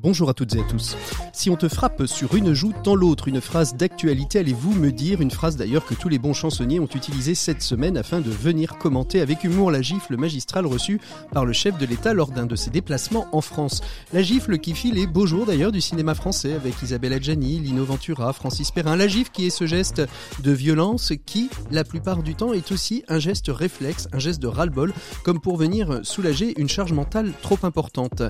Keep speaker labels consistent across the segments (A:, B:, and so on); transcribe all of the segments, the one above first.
A: Bonjour à toutes et à tous. Si on te frappe sur une joue, tant l'autre, une phrase d'actualité, allez-vous me dire, une phrase d'ailleurs que tous les bons chansonniers ont utilisée cette semaine afin de venir commenter avec humour la gifle magistrale reçue par le chef de l'État lors d'un de ses déplacements en France. La gifle qui fit les beaux jours d'ailleurs du cinéma français avec Isabelle Adjani, Lino Ventura, Francis Perrin. La gifle qui est ce geste de violence qui, la plupart du temps, est aussi un geste réflexe, un geste de ras-le-bol, comme pour venir soulager une charge mentale trop importante.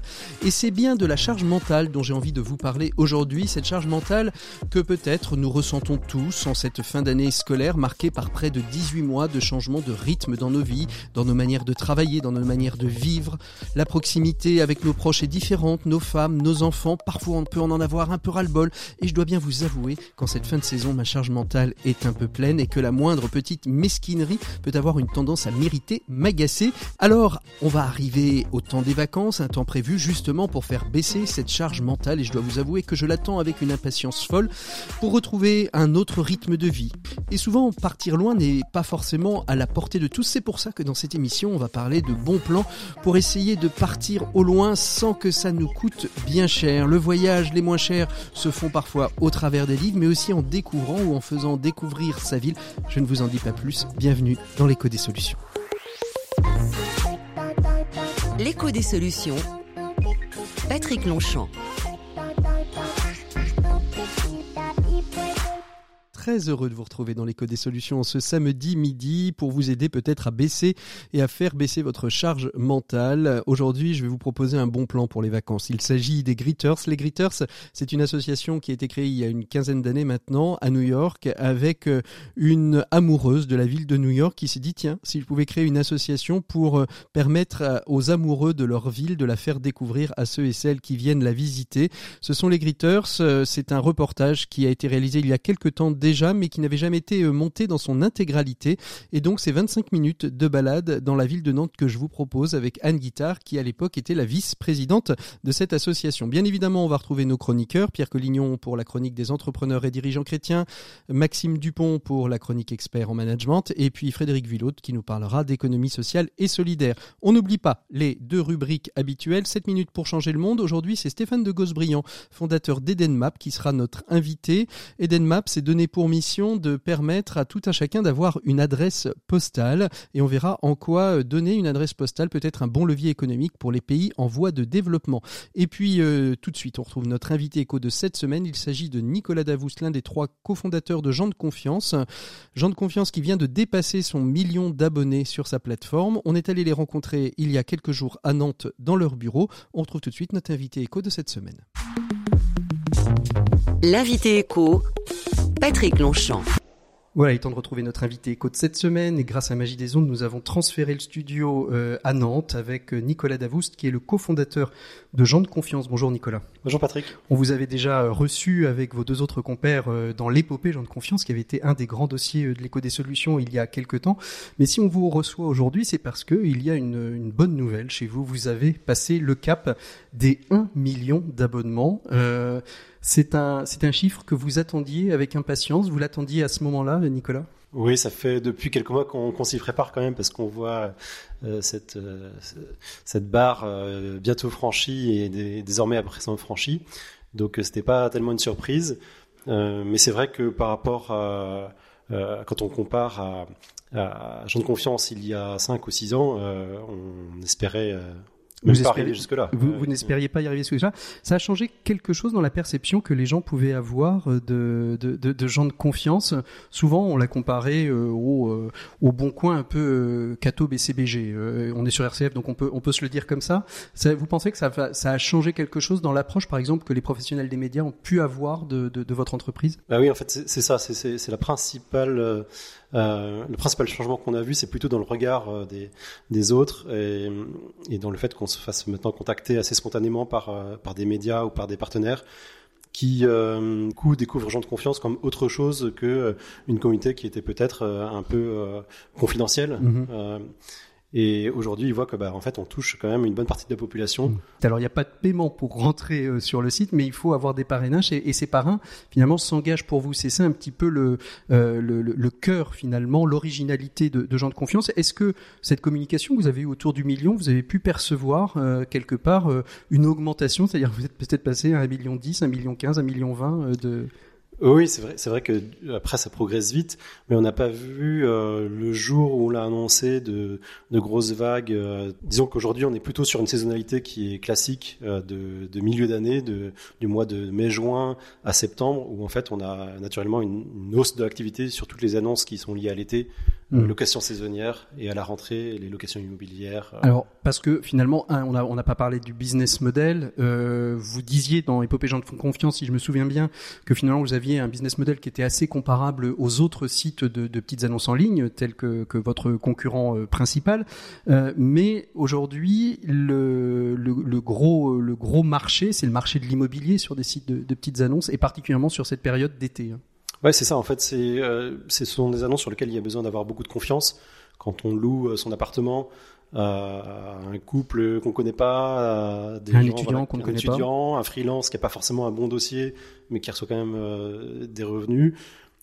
A: Et c'est bien de la charge mentale dont j'ai envie de vous parler aujourd'hui, cette charge mentale que peut-être nous ressentons tous en cette fin d'année scolaire marquée par près de 18 mois de changement de rythme dans nos vies, dans nos manières de travailler, dans nos manières de vivre. La proximité avec nos proches est différente, nos femmes, nos enfants, parfois on peut en avoir un peu ras-le-bol et je dois bien vous avouer qu'en cette fin de saison, ma charge mentale est un peu pleine et que la moindre petite mesquinerie peut avoir une tendance à mériter, m'agacer. Alors, on va arriver au temps des vacances, un temps prévu justement pour faire baisser cette charge mentale et je dois vous avouer que je l'attends avec une impatience folle pour retrouver un autre rythme de vie. Et souvent, partir loin n'est pas forcément à la portée de tous. C'est pour ça que dans cette émission, on va parler de bons plans pour essayer de partir au loin sans que ça nous coûte bien cher. Le voyage, les moins chers, se font parfois au travers des livres, mais aussi en découvrant ou en faisant découvrir sa ville. Je ne vous en dis pas plus. Bienvenue dans l'écho des solutions.
B: L'écho des solutions Patrick Longchamp.
A: Très heureux de vous retrouver dans l'écho des solutions ce samedi midi pour vous aider peut-être à baisser et à faire baisser votre charge mentale. Aujourd'hui, je vais vous proposer un bon plan pour les vacances. Il s'agit des Gritters. Les Gritters, c'est une association qui a été créée il y a une quinzaine d'années maintenant à New York avec euh, une amoureuse de la ville de New York qui s'est dit tiens, si je pouvais créer une association pour euh, permettre euh, aux amoureux de leur ville de la faire découvrir à ceux et celles qui viennent la visiter. Ce sont les Gritters. C'est un reportage qui a été réalisé il y a quelques temps déjà mais qui n'avait jamais été euh, monté dans son intégralité. Et donc, c'est 25 minutes de balade dans la ville de Nantes que je vous propose avec Anne Guittard, qui à l'époque était la vice-présidente de cette association. Bien évidemment, on va retrouver nos chroniqueurs, Pierre Collignon pour la chronique des entrepreneurs et dirigeants chrétiens, Maxime Dupont pour la chronique expert en management, et puis Frédéric Villot qui nous parlera d'économie sociale et solidaire. On n'oublie pas les deux rubriques habituelles, 7 minutes pour changer le monde. Aujourd'hui, c'est Stéphane de Gosbriand, fondateur d'Edenmap, qui sera notre invité. Edenmap, c'est donné pour mission de permettre à tout un chacun d'avoir une adresse postale et on verra en quoi euh, donner une adresse postale peut être un bon levier économique pour les pays en voie de développement. Et puis euh, tout de suite, on retrouve notre invité éco de cette semaine. Il s'agit de Nicolas Davous, l'un des trois cofondateurs de Jean de Confiance. Jean de Confiance qui vient de dépasser son million d'abonnés sur sa plateforme. On est allé les rencontrer il y a quelques jours à Nantes dans leur bureau. On retrouve tout de suite notre invité éco de cette semaine.
B: L'invité éco Patrick Longchamp.
A: Voilà, il est temps de retrouver notre invité éco de cette semaine. Et grâce à Magie des Ondes, nous avons transféré le studio euh, à Nantes avec euh, Nicolas Davoust, qui est le cofondateur de Gens de Confiance. Bonjour Nicolas.
C: Bonjour Patrick.
A: On vous avait déjà euh, reçu avec vos deux autres compères dans l'épopée Gens de Confiance, qui avait été un des grands dossiers de l'éco des solutions il y a quelques temps. Mais si on vous reçoit aujourd'hui, c'est parce qu'il y a une, une, bonne nouvelle chez vous. Vous avez passé le cap des 1 million d'abonnements. C'est un, c'est un chiffre que vous attendiez avec impatience. Vous l'attendiez à ce moment-là, Nicolas?
C: Oui, ça fait depuis quelques mois qu'on s'y prépare quand même parce qu'on voit euh, cette, euh, cette barre euh, bientôt franchie et désormais à présent franchie. Donc c'était pas tellement une surprise. mais c'est vrai que par rapport à, quand on compare à, à de Confiance il y a 5 ou 6 ans, on espérait vous jusque-là.
A: Vous, n'espériez pas y arriver jusque-là. Ça a changé quelque chose dans la perception que les gens pouvaient avoir euh, de, de, de, de gens de confiance. Souvent, on l'a comparé euh, au, euh, au bon coin un peu euh, Cato BCBG. on est sur RCF, donc on peut, on peut se le dire comme ça. ça vous pensez que ça, ça a changé quelque chose dans l'approche, par exemple, que les professionnels des médias ont pu avoir de, de, de votre entreprise?
C: Bah oui, en fait, c'est ça. C'est la principale euh, le principal changement qu'on a vu, c'est plutôt dans le regard euh, des, des autres et, et, dans le fait qu'on se fasse maintenant contacter assez spontanément par, euh, par des médias ou par des partenaires qui euh, coup découvrent gens de confiance comme autre chose que une communauté qui était peut-être un peu confidentielle. Mm-hmm. Et aujourd'hui, ils voient que, bah, en fait, on touche quand même une bonne partie de la population.
A: Alors, il n'y a pas de paiement pour rentrer euh, sur le site, mais il faut avoir des parrainages. Et, ces parrains, finalement, s'engagent pour vous. C'est ça un petit peu le, euh, le, le, cœur, finalement, l'originalité de, de, gens de confiance. Est-ce que cette communication que vous avez eue autour du million, vous avez pu percevoir euh, quelque part une augmentation? C'est-à-dire, vous êtes peut-être passé à 1 million 10, 1 million 15, 1 million 20 de...
C: Oui, c'est vrai, c'est vrai que après ça progresse vite, mais on n'a pas vu euh, le jour où on l'a annoncé de, de grosses vagues. Euh, disons qu'aujourd'hui on est plutôt sur une saisonnalité qui est classique euh, de, de, milieu d'année, de, du mois de mai-juin à septembre, où en fait on a naturellement une, une hausse de l'activité sur toutes les annonces qui sont liées à l'été, mmh. location saisonnière et à la rentrée les locations immobilières.
A: Alors parce que finalement, on n'a on a pas parlé du business model. vous disiez dans Épopée gens de confiance, si je me souviens bien, que finalement vous aviez un business model qui était assez comparable aux autres sites de, petites annonces en ligne, tels que, votre concurrent euh, principal. Euh, mais aujourd'hui, le, gros, le gros marché, c'est le marché de l'immobilier sur des sites de, petites annonces, et particulièrement sur cette période d'été.
C: Ouais, c'est ça. En fait, c'est, euh, ce sont des annonces sur lesquelles il y a besoin d'avoir beaucoup de confiance. Quand on loue son appartement, un couple qu'on connaît pas,
A: des un étudiant qu'on connaît
C: étudiant, un freelance qui n'a pas forcément un bon dossier, mais qui reçoit quand même euh, des revenus.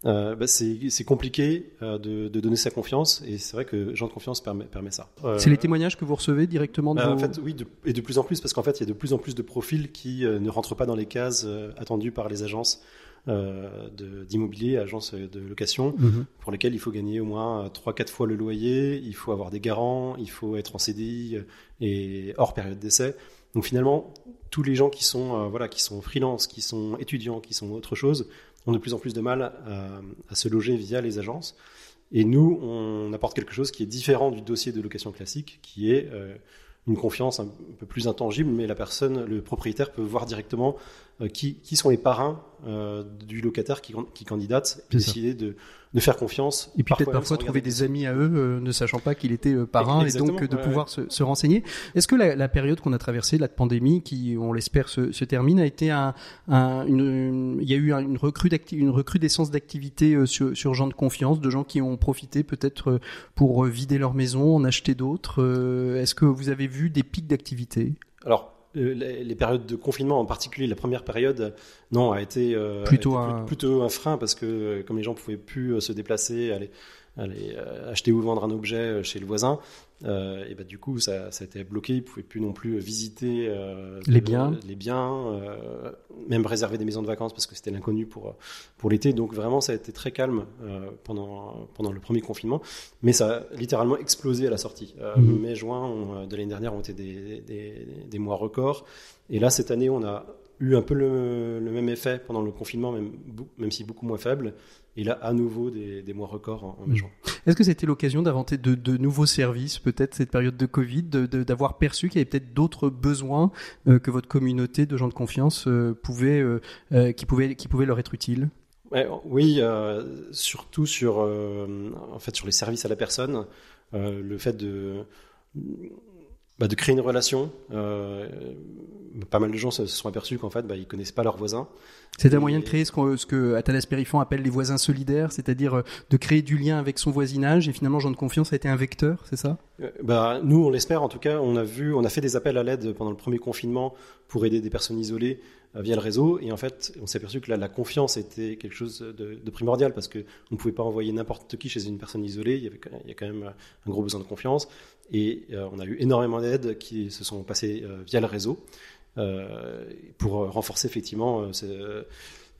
C: Euh, bah c'est compliqué euh, de, de, donner sa confiance et c'est vrai que Jean de confiance permet, permet ça.
A: Euh, c'est les témoignages que vous recevez directement de
C: bah, En fait, oui, et de plus en plus parce qu'en fait, il y a de plus en plus de profils qui ne rentrent pas dans les cases attendues par les agences euh, d'immobilier, agences de location, mhm. pour lesquelles il faut gagner au moins 3-4 fois le loyer, il faut avoir des garants, il faut être en CDI et hors période d'essai. Donc finalement, tous les gens qui sont, euh, voilà, qui sont freelance, qui sont étudiants, qui sont autre chose, ont de plus en plus de mal à, se loger via les agences. Et nous, on apporte quelque chose qui est différent du dossier de location classique, qui est euh, une confiance un peu plus intangible, mais la personne, le propriétaire peut voir directement euh, qui, qui, sont les parrains euh, du locataire qui, qui candidate, décider de, de, faire confiance.
A: Et puis peut-être parfois trouver des amis à eux, euh, ne sachant pas qu'il était parrain, et donc de pouvoir se, se, renseigner. Est-ce que la, la période qu'on a traversée, la pandémie, qui on l'espère se, se, termine, a été un, un une, il y a eu une, recrue une recrudescence d'activité sur, sur gens de confiance, de gens qui ont profité peut-être pour vider leur maison, en acheter d'autres. Est-ce que vous avez vu des pics d'activité
C: Alors euh, les, périodes de confinement, en particulier la première période, non, a été, euh, plutôt, un... plutôt un frein parce que euh, comme les gens pouvaient plus se déplacer, aller, aller acheter ou vendre un objet chez le voisin, euh, et bah, du coup, ça, ça a été bloqué. Ils ne pouvaient plus non plus visiter
A: euh, les biens,
C: les biens euh, même réserver des maisons de vacances parce que c'était l'inconnu pour, pour l'été. Donc vraiment, ça a été très calme pendant, pendant le premier confinement. Mais ça a littéralement explosé à la sortie. Mhm. Mai, juin de l'année dernière ont été des, des, des, mois records. Et là, cette année, on a eu un peu le, le même effet pendant le confinement, même, même si beaucoup moins faible. Et là, à nouveau, des, des mois records en, en mai, juin.
A: Est-ce que c'était l'occasion d'inventer de, de, nouveaux services, peut-être cette période de Covid, d'avoir perçu qu'il y avait peut-être d'autres besoins euh, que votre communauté de gens de confiance euh, pouvait, euh, qui, pouvaient, qui pouvaient leur être utiles
C: oui, surtout sur, en fait, sur les services à la personne, le fait de, bah, de créer une relation. pas mal de gens se sont aperçus qu'en fait, bah, ils connaissent pas leurs voisins.
A: C'est un moyen de créer ce, que ce que Athanas appelle les voisins solidaires, c'est-à-dire euh, de créer du lien avec son voisinage. Et finalement, Jean de Confiance a été un vecteur, c'est ça?
C: Euh, bah, Nous, on l'espère en tout cas. On a, vu, on a fait des appels à l'aide pendant le premier confinement pour aider des personnes isolées euh, via le réseau. Et en fait, on s'est aperçu que là, la confiance était quelque chose de, primordial parce qu'on ne pouvait pas envoyer n'importe qui chez une personne isolée. Il y, avait, il y a quand même un gros besoin de confiance. Et on a eu énormément d'aides qui se sont passées via le réseau. Euh, pour renforcer effectivement euh,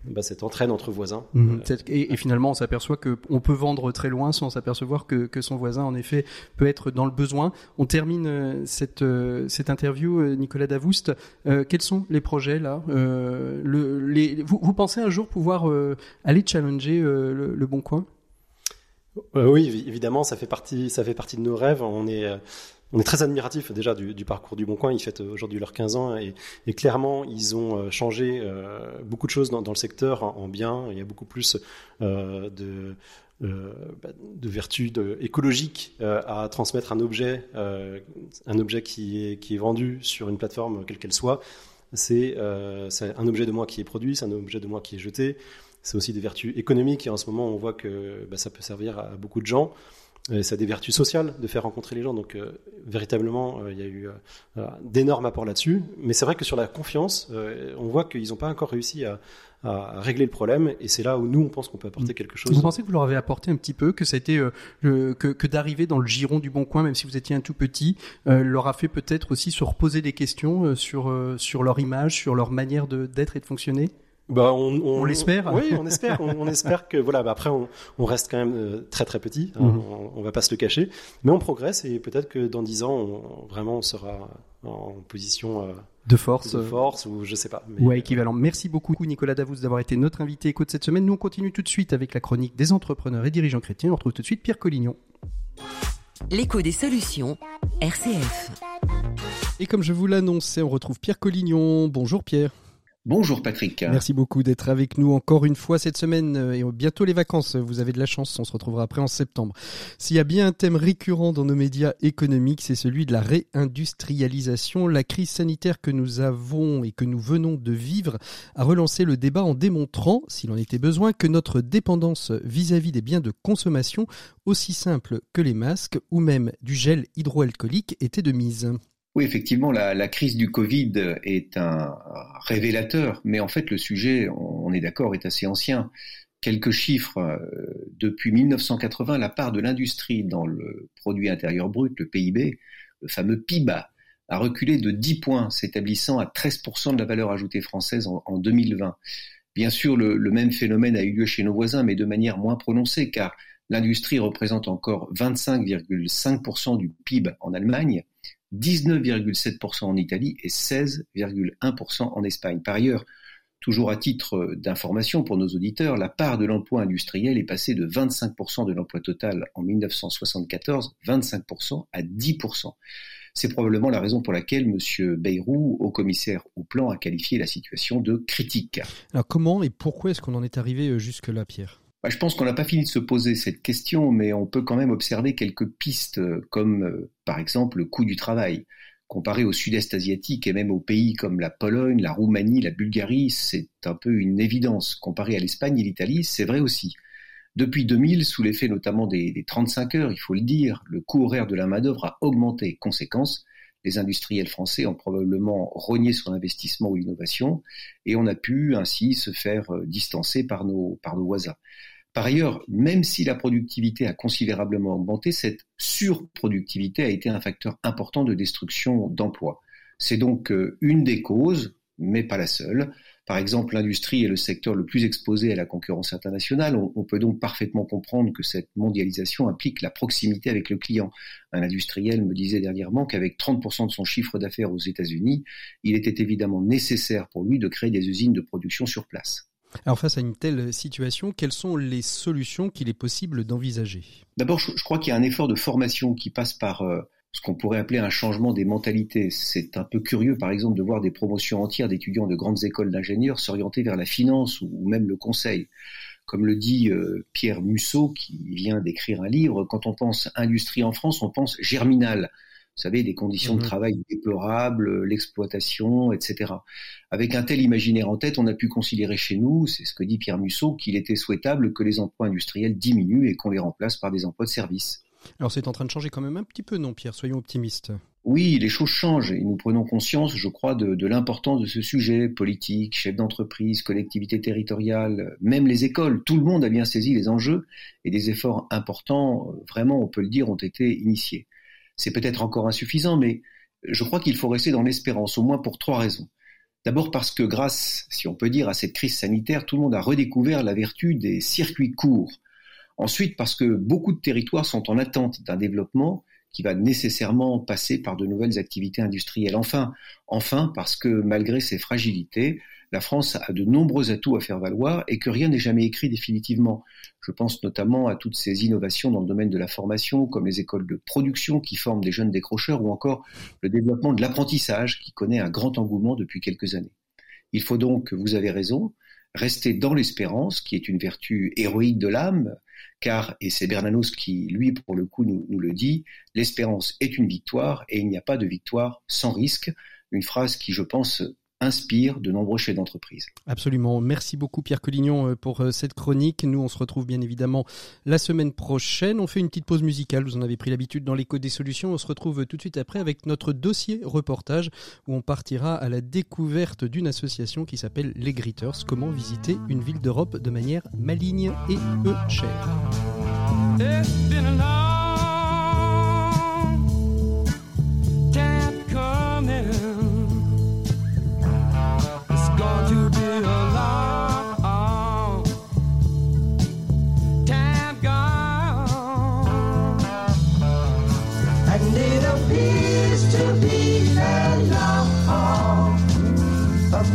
C: bah, cette entraîne entre voisins.
A: Mhm. Et, finalement, on s'aperçoit qu'on peut vendre très loin sans s'apercevoir que, que, son voisin, en effet, peut être dans le besoin. On termine euh, cette, cette interview, Nicolas Davoust. quels sont les projets là le, les, vous, vous, pensez un jour pouvoir aller challenger le, Bon Coin?
C: Oui, évidemment, ça fait partie, ça fait partie de nos rêves. On est on est très admiratif déjà du, parcours du Bon Coin. Ils fêtent aujourd'hui leurs 15 ans et, clairement, ils ont euh, changé euh, beaucoup de choses dans, le secteur en, bien. Il y a beaucoup plus euh, de, bah, vertus écologiques à transmettre un objet, un objet qui est, qui est vendu sur une plateforme quelle qu'elle soit. C'est un objet de moi qui est produit, c'est un objet de moi qui est jeté. C'est aussi des vertus économiques et en ce moment, on voit que bah, ça peut servir à beaucoup de gens. Ça a des vertus sociales de faire rencontrer les gens. Donc, véritablement, il y a eu d'énormes apports là-dessus. Mais c'est vrai que sur la confiance, on voit qu'ils n'ont pas encore réussi à, à, régler le problème. Et c'est là où nous, on pense qu'on peut apporter mm. quelque chose.
A: Vous pensez que vous leur avez apporté un petit peu, que ça a été euh, que, que d'arriver dans le giron du bon coin, même si vous étiez un tout petit, euh, leur a fait peut-être aussi se reposer des questions euh, sur sur leur image, sur leur manière de d'être et de fonctionner?
C: Bah, on,
A: on, l'espère.
C: Oui, on espère. on, espère que voilà. Bah après, on, on, reste quand même très très petit. Hein, mm. on, va pas se le cacher, mais on progresse et peut-être que dans dix ans, on, vraiment, on sera en position
A: de force.
C: De force, ou je sais pas.
A: Mais... Ouais, équivalent. Merci beaucoup, Nicolas Davous, d'avoir été notre invité éco de cette semaine. Nous, on continue tout de suite avec la chronique des entrepreneurs et dirigeants chrétiens. On retrouve tout de suite Pierre Collignon.
B: L'écho des solutions, RCF.
A: Et comme je vous l'annonçais, on retrouve Pierre Collignon. Bonjour Pierre.
D: Bonjour Patrick.
A: Merci beaucoup d'être avec nous encore une fois cette semaine euh, et bientôt les vacances. Vous avez de la chance, on se retrouvera après en septembre. S'il y a bien un thème récurrent dans nos médias économiques, c'est celui de la réindustrialisation. La crise sanitaire que nous avons et que nous venons de vivre a relancé le débat en démontrant, s'il en était besoin, que notre dépendance vis-à-vis des biens de consommation, aussi simples que les masques ou même du gel hydroalcoolique, était de mise.
D: Oui, effectivement, la, crise du Covid est un révélateur, mais en fait, le sujet, on, est d'accord, est assez ancien. Quelques chiffres. Euh, depuis 1980, la part de l'industrie dans le produit intérieur brut, le PIB, le fameux PIBA, a reculé de 10 points, s'établissant à 13% de la valeur ajoutée française en, 2020. Bien sûr, le, le, même phénomène a eu lieu chez nos voisins, mais de manière moins prononcée, car l'industrie représente encore 25,5% du PIB en Allemagne 19,7% en Italie et 16,1% en Espagne. Par ailleurs, toujours à titre d'information pour nos auditeurs, la part de l'emploi industriel est passée de 25% de l'emploi total en 1974, 25% à 10%. C'est probablement la raison pour laquelle M. Bayrou, au commissaire au plan, a qualifié la situation de critique.
A: Alors comment et pourquoi est-ce qu'on en est arrivé euh, jusque-là, Pierre?
D: Bah, je pense qu'on n'a pas fini de se poser cette question, mais on peut quand même observer quelques pistes, euh, comme euh, par exemple le coût du travail. Comparé au sud-est asiatique et même aux pays comme la Pologne, la Roumanie, la Bulgarie, c'est un peu une évidence. Comparé à l'Espagne et l'Italie, c'est vrai aussi. Depuis 2000, sous l'effet notamment des, des 35 heures, il faut le dire, le coût horaire de la main-d'œuvre a augmenté. Conséquence, les industriels français ont probablement rogné sur l'investissement ou l'innovation, et on a pu ainsi se faire euh, distancer par nos, par nos voisins. Par ailleurs, même si la productivité a considérablement augmenté, cette surproductivité a été un facteur important de destruction d'emplois. C'est donc euh, une des causes, mais pas la seule. Par exemple, l'industrie est le secteur le plus exposé à la concurrence internationale. On, peut donc parfaitement comprendre que cette mondialisation implique la proximité avec le client. Un industriel me disait dernièrement qu'avec 30% de son chiffre d'affaires aux États-Unis, il était évidemment nécessaire pour lui de créer des usines de production sur place.
A: Alors face à une telle situation, quelles sont les solutions qu'il est possible d'envisager?
D: D'abord, je, crois qu'il y a un effort de formation qui passe par euh, ce qu'on pourrait appeler un changement des mentalités. C'est un peu curieux, par exemple, de voir des promotions entières d'étudiants de grandes écoles d'ingénieurs s'orienter vers la finance ou, même le conseil. Comme le dit euh, Pierre Musso, qui vient d'écrire un livre, quand on pense industrie en France, on pense germinal vous savez, des conditions de mhm. travail déplorables, l'exploitation, etc. Avec un tel imaginaire en tête, on a pu considérer chez nous, c'est ce que dit Pierre Musso, qu'il était souhaitable que les emplois industriels diminuent et qu'on les remplace par des emplois de service.
A: Alors c'est en train de changer quand même un petit peu, non Pierre? Soyons optimistes.
D: Oui, les choses changent et nous prenons conscience, je crois, de, de l'importance de ce sujet, politique, chef d'entreprise, collectivité territoriale, même les écoles. Tout le monde a bien saisi les enjeux et des efforts importants, vraiment, on peut le dire, ont été initiés. C'est peut-être encore insuffisant, mais je crois qu'il faut rester dans l'espérance, au moins pour trois raisons. D'abord parce que grâce, si on peut dire, à cette crise sanitaire, tout le monde a redécouvert la vertu des circuits courts. Ensuite parce que beaucoup de territoires sont en attente d'un développement qui va nécessairement passer par de nouvelles activités industrielles. Enfin, enfin parce que malgré ses fragilités, la France a de nombreux atouts à faire valoir et que rien n'est jamais écrit définitivement. Je pense notamment à toutes ces innovations dans le domaine de la formation, comme les écoles de production qui forment des jeunes décrocheurs, ou encore le développement de l'apprentissage qui connaît un grand engouement depuis quelques années. Il faut donc, vous avez raison, rester dans l'espérance, qui est une vertu héroïque de l'âme, car, et c'est Bernanos qui, lui, pour le coup, nous, le dit, l'espérance est une victoire et il n'y a pas de victoire sans risque. Une phrase qui, je pense, inspire de nombreux chefs d'entreprise.
A: Absolument. Merci beaucoup Pierre Collignon euh, pour euh, cette chronique. Nous, on se retrouve bien évidemment la semaine prochaine. On fait une petite pause musicale. Vous en avez pris l'habitude dans l'écho des solutions. On se retrouve tout de suite après avec notre dossier reportage où on partira à la découverte d'une association qui s'appelle Les Gritters. Comment visiter une ville d'Europe de manière maligne et peu chère.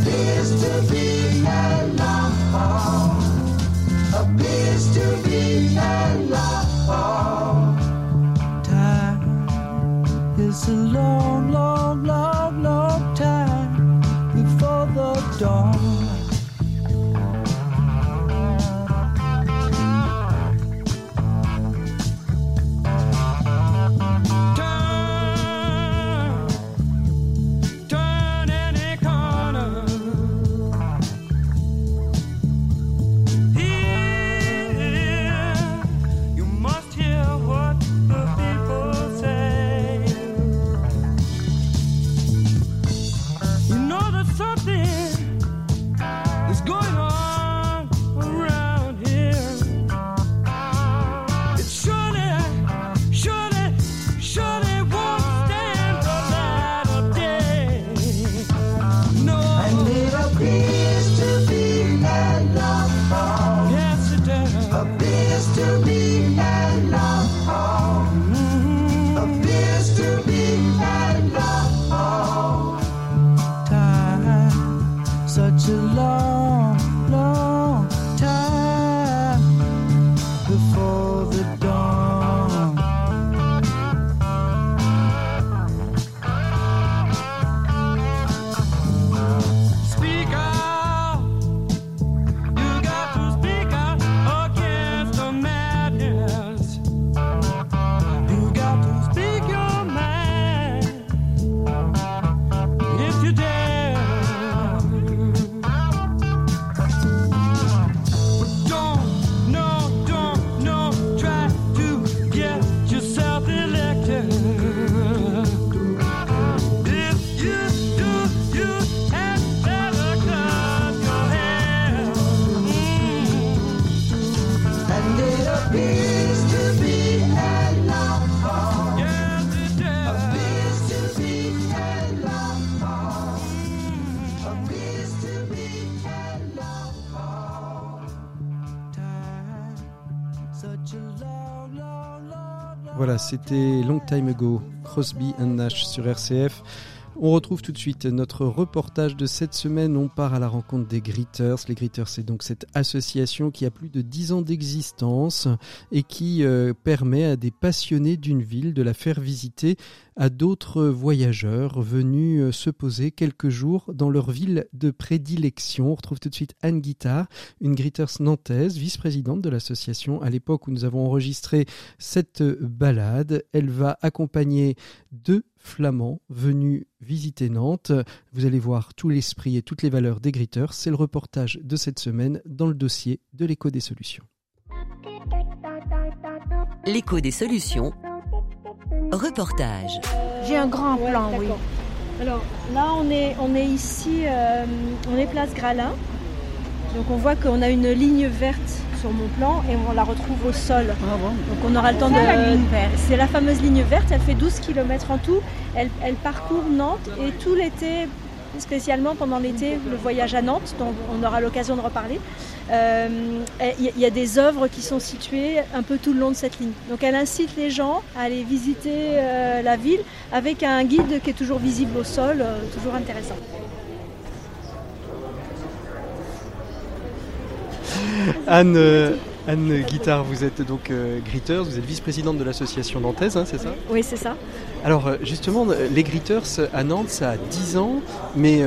A: Voilà, c'était Long Time Ago, Crosby and Nash sur RCF. On retrouve tout de suite notre reportage de cette semaine. On part à la rencontre des Gritters. Les Gritters, c'est donc cette association qui a plus de 10 ans d'existence et qui euh, permet à des passionnés d'une ville de la faire visiter à d'autres voyageurs venus euh, se poser quelques jours dans leur ville de prédilection. On retrouve tout de suite Anne Guittard, une Gritters nantaise, vice-présidente de l'association à l'époque où nous avons enregistré cette balade. Elle va accompagner deux flamands venus visiter Nantes. Vous allez voir tout l'esprit et toutes les valeurs des Gritters. C'est le reportage de cette semaine dans le dossier de l'écho des solutions.
B: L'écho des solutions Reportage.
E: J'ai un grand plan, oui. Alors là, on est, on est ici, euh, on est place Gralin. Donc on voit qu'on a une ligne verte sur mon plan et on la retrouve au sol. Ah Donc on aura le temps de. C'est la fameuse ligne verte, elle fait 12 km en tout. Elle, elle parcourt Nantes et tout l'été, spécialement pendant l'été, le voyage à Nantes, dont on aura l'occasion de reparler. Il euh, y, a des œuvres qui sont situées un peu tout le long de cette ligne. Donc elle incite les gens à aller visiter euh, la ville avec un guide qui est toujours visible au sol, euh, toujours intéressant.
A: Anne, Anne Guittard, vous êtes donc Gritters, vous êtes vice-présidente de l'association nantaise, hein, c'est ça?
E: Oui, c'est ça.
A: Alors justement, les Gritters à Nantes, ça a 10 ans, mais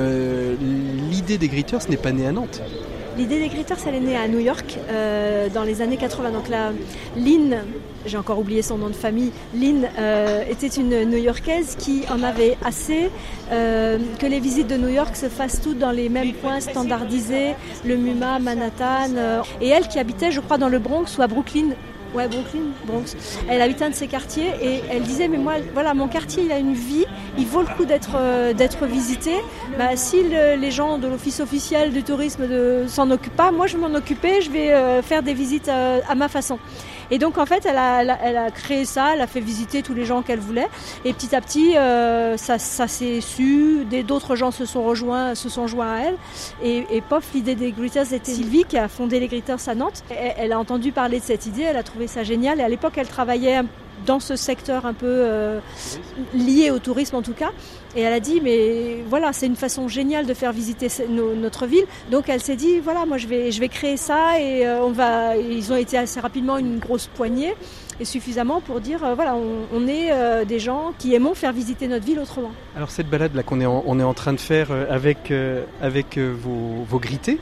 A: l'idée des Gritters n'est pas née à Nantes.
E: L'idée des Gritters, elle est née à New York euh, dans les années 80. Donc Lynn, j'ai encore oublié son nom de famille, Lynn euh, était une New-Yorkaise qui en avait assez euh, que les visites de New York se fassent toutes dans les mêmes points standardisés, le MUMA, Manhattan. et elle qui habitait, je crois, dans le Bronx ou à Brooklyn, Ouais, Brooklyn, Bronx. Elle habite un de ces quartiers et elle disait mais moi voilà mon quartier il a une vie, il vaut le coup d'être euh, d'être visité. Bah, si les gens de l'office officiel du tourisme s'en occupent pas, moi je m'en occuper, je vais euh, faire des visites euh, à ma façon. Et donc en fait, elle a, elle a, créé ça, elle a fait visiter tous les gens qu'elle voulait. Et petit à petit, euh, ça, ça s'est su. D'autres gens se sont rejoints, se sont joints à elle. Et, et pof, l'idée des Gritters c'était Sylvie qui a fondé les Gritters à Nantes. elle a entendu parler de cette idée, elle a trouvé ça génial. Et à l'époque, elle travaillait dans ce secteur un peu euh, lié au tourisme en tout cas. Et elle a dit, mais voilà, c'est une façon géniale de faire visiter notre ville. Donc elle s'est dit, voilà, moi je vais, je vais créer ça et euh, on va. Ils ont été assez rapidement une grosse poignée et suffisamment pour dire, euh, voilà, on, est des gens qui aimons faire visiter notre ville autrement.
A: Alors cette balade là qu'on est en, on est en train de faire avec avec vos, vos grittés,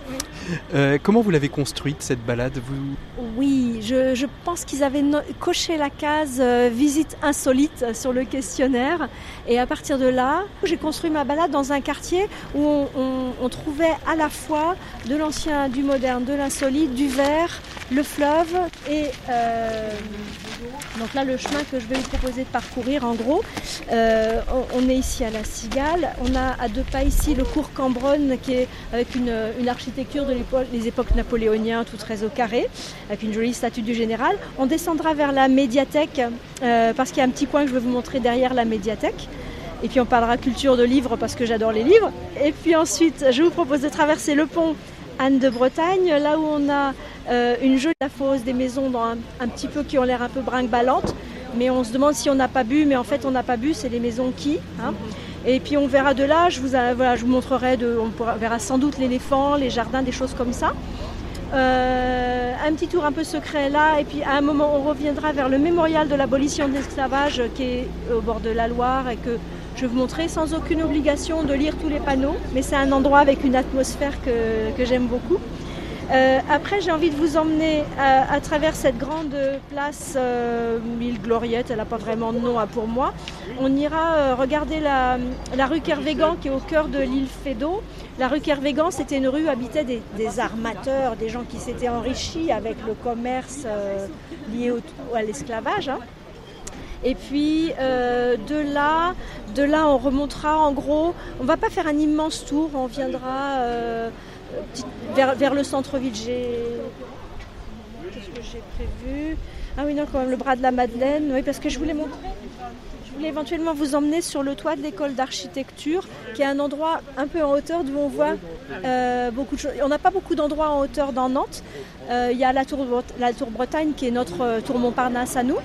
A: comment vous l'avez construite cette balade vous...
E: Oui, je, je pense qu'ils avaient coché la case visite insolite sur le questionnaire. Et à partir de là, j'ai construit ma balade dans un quartier où on, trouvait à la fois de l'ancien, du moderne, de l'insolite, du vert, le fleuve et euh, donc là le chemin que je vais vous proposer de parcourir en gros euh, on, est ici à la Cigale. On a à deux pas ici le cours Cambronne qui est avec une, architecture de l'époque les époques napoléoniennes tout très au carré avec une jolie statue du général. On descendra vers la médiathèque euh, parce qu'il y a un petit coin que je vais vous montrer derrière la médiathèque. Et puis on parlera culture de livres parce que j'adore les livres. Et puis ensuite, je vous propose de traverser le pont Anne de Bretagne, là où on a euh, une jolie fosse des maisons dans un, petit peu qui ont l'air un peu brinque-ballante. Mais on se demande si on n'a pas bu, mais en fait on n'a pas bu, c'est les maisons qui. Hein. Et puis on verra de là, je vous, voilà, je vous montrerai, de, on verra sans doute l'éléphant, les jardins, des choses comme ça. Euh, un petit tour un peu secret là, et puis à un moment on reviendra vers le mémorial de l'abolition de l'esclavage qui est au bord de la Loire et que je vais vous montrer sans aucune obligation de lire tous les panneaux, mais c'est un endroit avec une atmosphère que, j'aime beaucoup. Euh, après, j'ai envie de vous emmener à, travers cette grande place, euh, Mille elle n'a pas vraiment de nom pour moi. On ira euh, regarder la, rue Kervégan qui est au cœur de l'île Fédot. La rue Kervégan, c'était une rue où habitaient des, armateurs, des gens qui s'étaient enrichis avec le commerce lié à l'esclavage. Hein. Et puis euh, de là, de là, on remontera en gros. On va pas faire un immense tour. On viendra euh, vers, le centre-ville. Qu'est-ce que j'ai prévu? Ah oui non, quand même le bras de la Madeleine. Oui, parce que je voulais montrer. Je voulais éventuellement vous emmener sur le toit de l'école d'architecture, qui est un endroit un peu en hauteur d'où on voit euh, beaucoup de choses. On n'a pas beaucoup d'endroits en hauteur dans Nantes. Il y a la tour, la tour Bretagne qui est notre tour Montparnasse à nous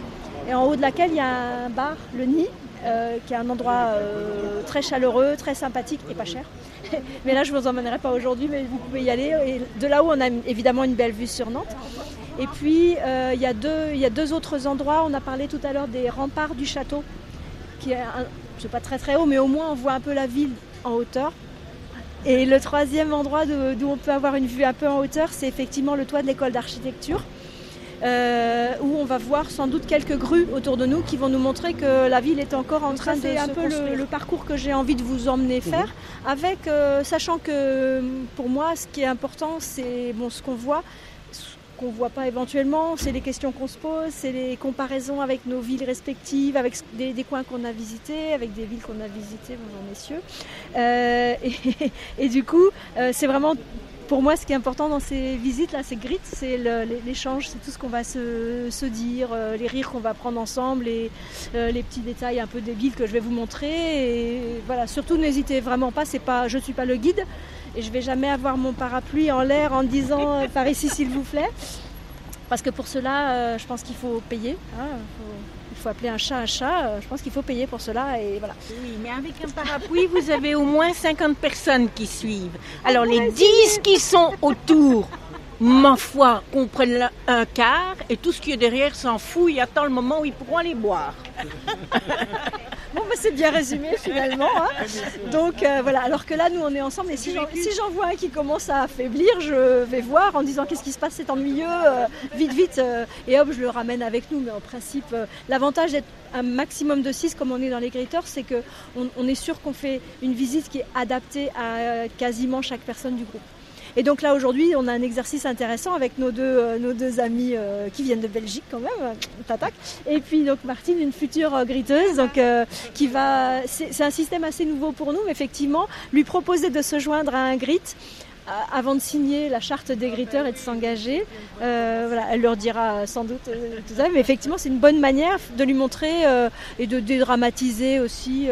E: et en haut de laquelle il y a un bar, le Nid, euh, qui est un endroit euh, très chaleureux, très sympathique et pas cher. mais là, je ne vous emmènerai pas aujourd'hui, mais vous pouvez y aller. Et de là où on a évidemment une belle vue sur Nantes. Et puis, euh, il, y a deux, autres endroits. On a parlé tout à l'heure des remparts du château, qui est, un, pas très très haut, mais au moins on voit un peu la ville en hauteur. Et le troisième endroit d'où on peut avoir une vue un peu en hauteur, c'est effectivement le toit de l'école d'architecture. Euh, où on va voir sans doute quelques grues autour de nous qui vont nous montrer que la ville est encore en train de C'est un peu le, parcours que j'ai envie de vous emmener mhm. faire, avec euh, sachant que pour moi, ce qui est important, c'est bon, ce qu'on voit, ce qu'on voit pas éventuellement, c'est les questions qu'on se pose, c'est les comparaisons avec nos villes respectives, avec des, coins qu'on a visités, avec des villes qu'on a visitées, bonjour messieurs. Euh, et, du coup, c'est vraiment pour moi, ce qui est important dans ces visites là, ces grits, c'est l'échange, c'est tout ce qu'on va se, dire, euh, les rires qu'on va prendre ensemble et euh, les petits détails un peu débiles que je vais vous montrer. Et voilà, surtout n'hésitez vraiment pas, c'est pas, je suis pas le guide et je vais jamais avoir mon parapluie en l'air en disant euh, par ici s'il vous plaît, parce que pour cela, je pense qu'il faut payer. Hein, il faut appeler un chat un chat. Euh, je pense qu'il faut payer pour cela et voilà.
F: Oui, mais avec un parapluie, vous avez au moins 50 personnes qui suivent. Alors les 10 qui sont autour, ma foi, comprennent un quart et tout ce qui est derrière s'en fout et attend le moment où ils pourront aller boire.
E: Bah, c'est bien résumé finalement. Hein. Donc euh, voilà, alors que là, nous, on est ensemble. Et si j'en vois un qui commence à affaiblir, je vais voir en disant qu'est-ce qui se passe, c'est ennuyeux, euh, vite, vite. Euh, et hop, je le ramène avec nous. Mais en principe, l'avantage d'être un maximum de 6 comme on est dans les griteurs, c'est qu'on on est sûr qu'on fait une visite qui est adaptée à quasiment chaque personne du groupe. Et donc là aujourd'hui, on a un exercice intéressant avec nos deux, euh, nos deux amis euh, qui viennent de Belgique quand même, euh, tatac. Et puis donc Martine, une future griteuse, donc qui va, c'est un système assez nouveau pour nous, mais effectivement, lui proposer de se joindre à un grit avant de signer la charte des griteurs et de s'engager. Euh, voilà, elle leur dira sans doute euh, tout ça, mais effectivement, c'est une bonne manière de lui montrer euh, et de dédramatiser aussi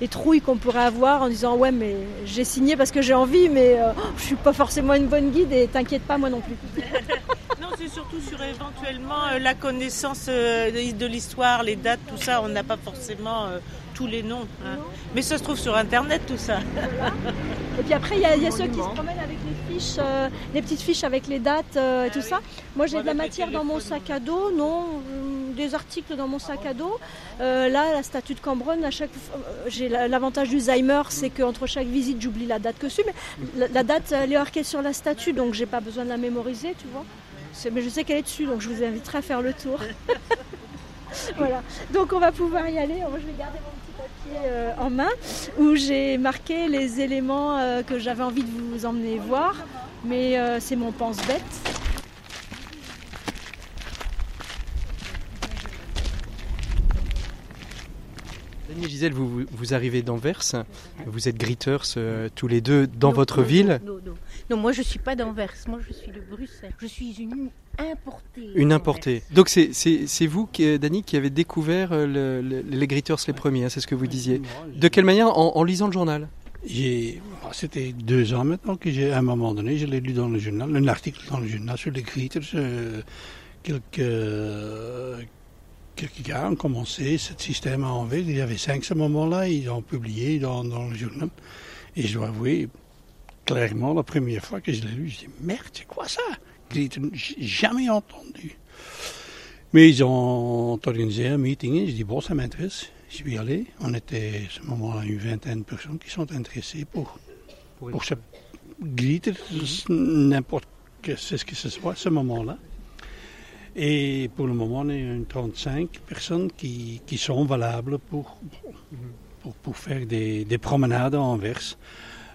E: les trouilles qu'on pourrait avoir en disant ouais, mais j'ai signé parce que j'ai envie, mais je suis pas forcément une bonne guide et t'inquiète pas, moi non plus.
F: non, c'est surtout sur éventuellement la connaissance de l'histoire, les dates, tout ça. On n'a pas forcément tous les noms. Hein. Mais ça se trouve sur Internet tout ça.
E: Et puis après, il y, a ceux qui se promènent avec les fiches, euh, les petites fiches avec les dates euh, et tout ça. Moi, j'ai de la matière dans mon sac à dos, non, euh, des articles dans mon sac à dos. là, la statue de Cambronne, à chaque, j'ai l'avantage du Alzheimer, c'est qu'entre chaque visite, j'oublie la date que je suis. Mais la, date, elle est marquée sur la statue, donc j'ai pas besoin de la mémoriser, tu vois. Mais je sais qu'elle est dessus, donc je vous inviterai à faire le tour. voilà. Donc on va pouvoir y aller. Moi, je vais garder mon euh, en main où j'ai marqué les éléments euh, que j'avais envie de vous emmener voir. Mais euh, c'est mon pense-bête.
A: Gisèle, vous, vous, arrivez d'Anvers, vous êtes gritteurs tous les deux dans votre ville.
F: Non, non, non, moi je ne suis pas d'Anvers, moi je suis de Bruxelles. Je suis une importée.
A: Une importée. Donc c'est vous, qui, Dani, qui avez découvert euh, les Gritters les premiers, hein, c'est ce que vous disiez. De quelle manière en, lisant le journal?
G: Bah, c'était deux ans maintenant que j'ai, à un moment donné, je l'ai lu dans le journal, un article dans le journal sur les Gritters. Euh, quelques, quelques gars ont commencé ce système à Anvers. Il y avait cinq à ce moment-là, ils ont publié dans, dans, le journal. Et je dois avouer, clairement, la première fois que je l'ai lu, je dit merde, c'est quoi ça? J'ai jamais entendu. Mais ils ont organisé un meeting et je dis bon, ça m'intéresse. Je suis allé. On était à ce moment-là une vingtaine de personnes qui sont intéressées pour, pour, ce glitter, n'importe ce que ce soit à ce moment-là. Et pour le moment, on une 35 personnes qui, qui sont valables pour, pour, pour faire des, des promenades en Anvers.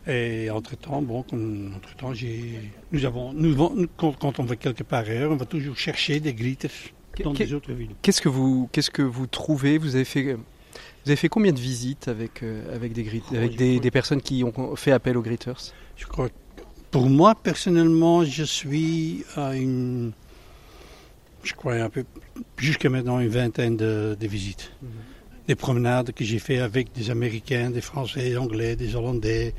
G: Et entre-temps, bon, entre-temps, j'ai, nous avons, nous, quand, on va quelque part ailleurs, on va toujours chercher des glitters dans des autres villes.
A: Qu'est-ce que vous, qu'est-ce que vous trouvez? Vous avez fait, vous avez fait combien de visites avec, euh, avec des oh, avec des, des, personnes qui ont fait appel aux gritters
G: Je crois, pour moi personnellement, je suis à une, je crois un peu, jusqu'à maintenant une vingtaine de, de visites. Mhm des promenades que j'ai fait avec des Américains, des Français, des Anglais, des Hollandais,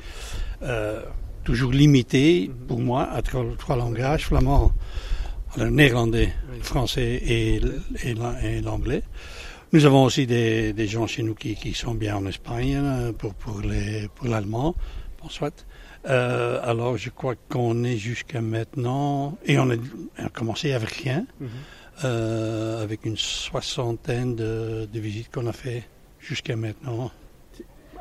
G: euh, toujours limitées pour moi à trois, langages, flamand, le néerlandais, français et, et, l'anglais. Nous avons aussi des, des, gens chez nous qui, qui, sont bien en Espagne euh, pour, pour, les, pour l'allemand, bon, soit. Euh, alors je crois qu'on est jusqu'à maintenant, et on a, on a commencé avec rien. Mhm. Euh, avec une soixantaine de, visites qu'on a fait jusqu'à maintenant.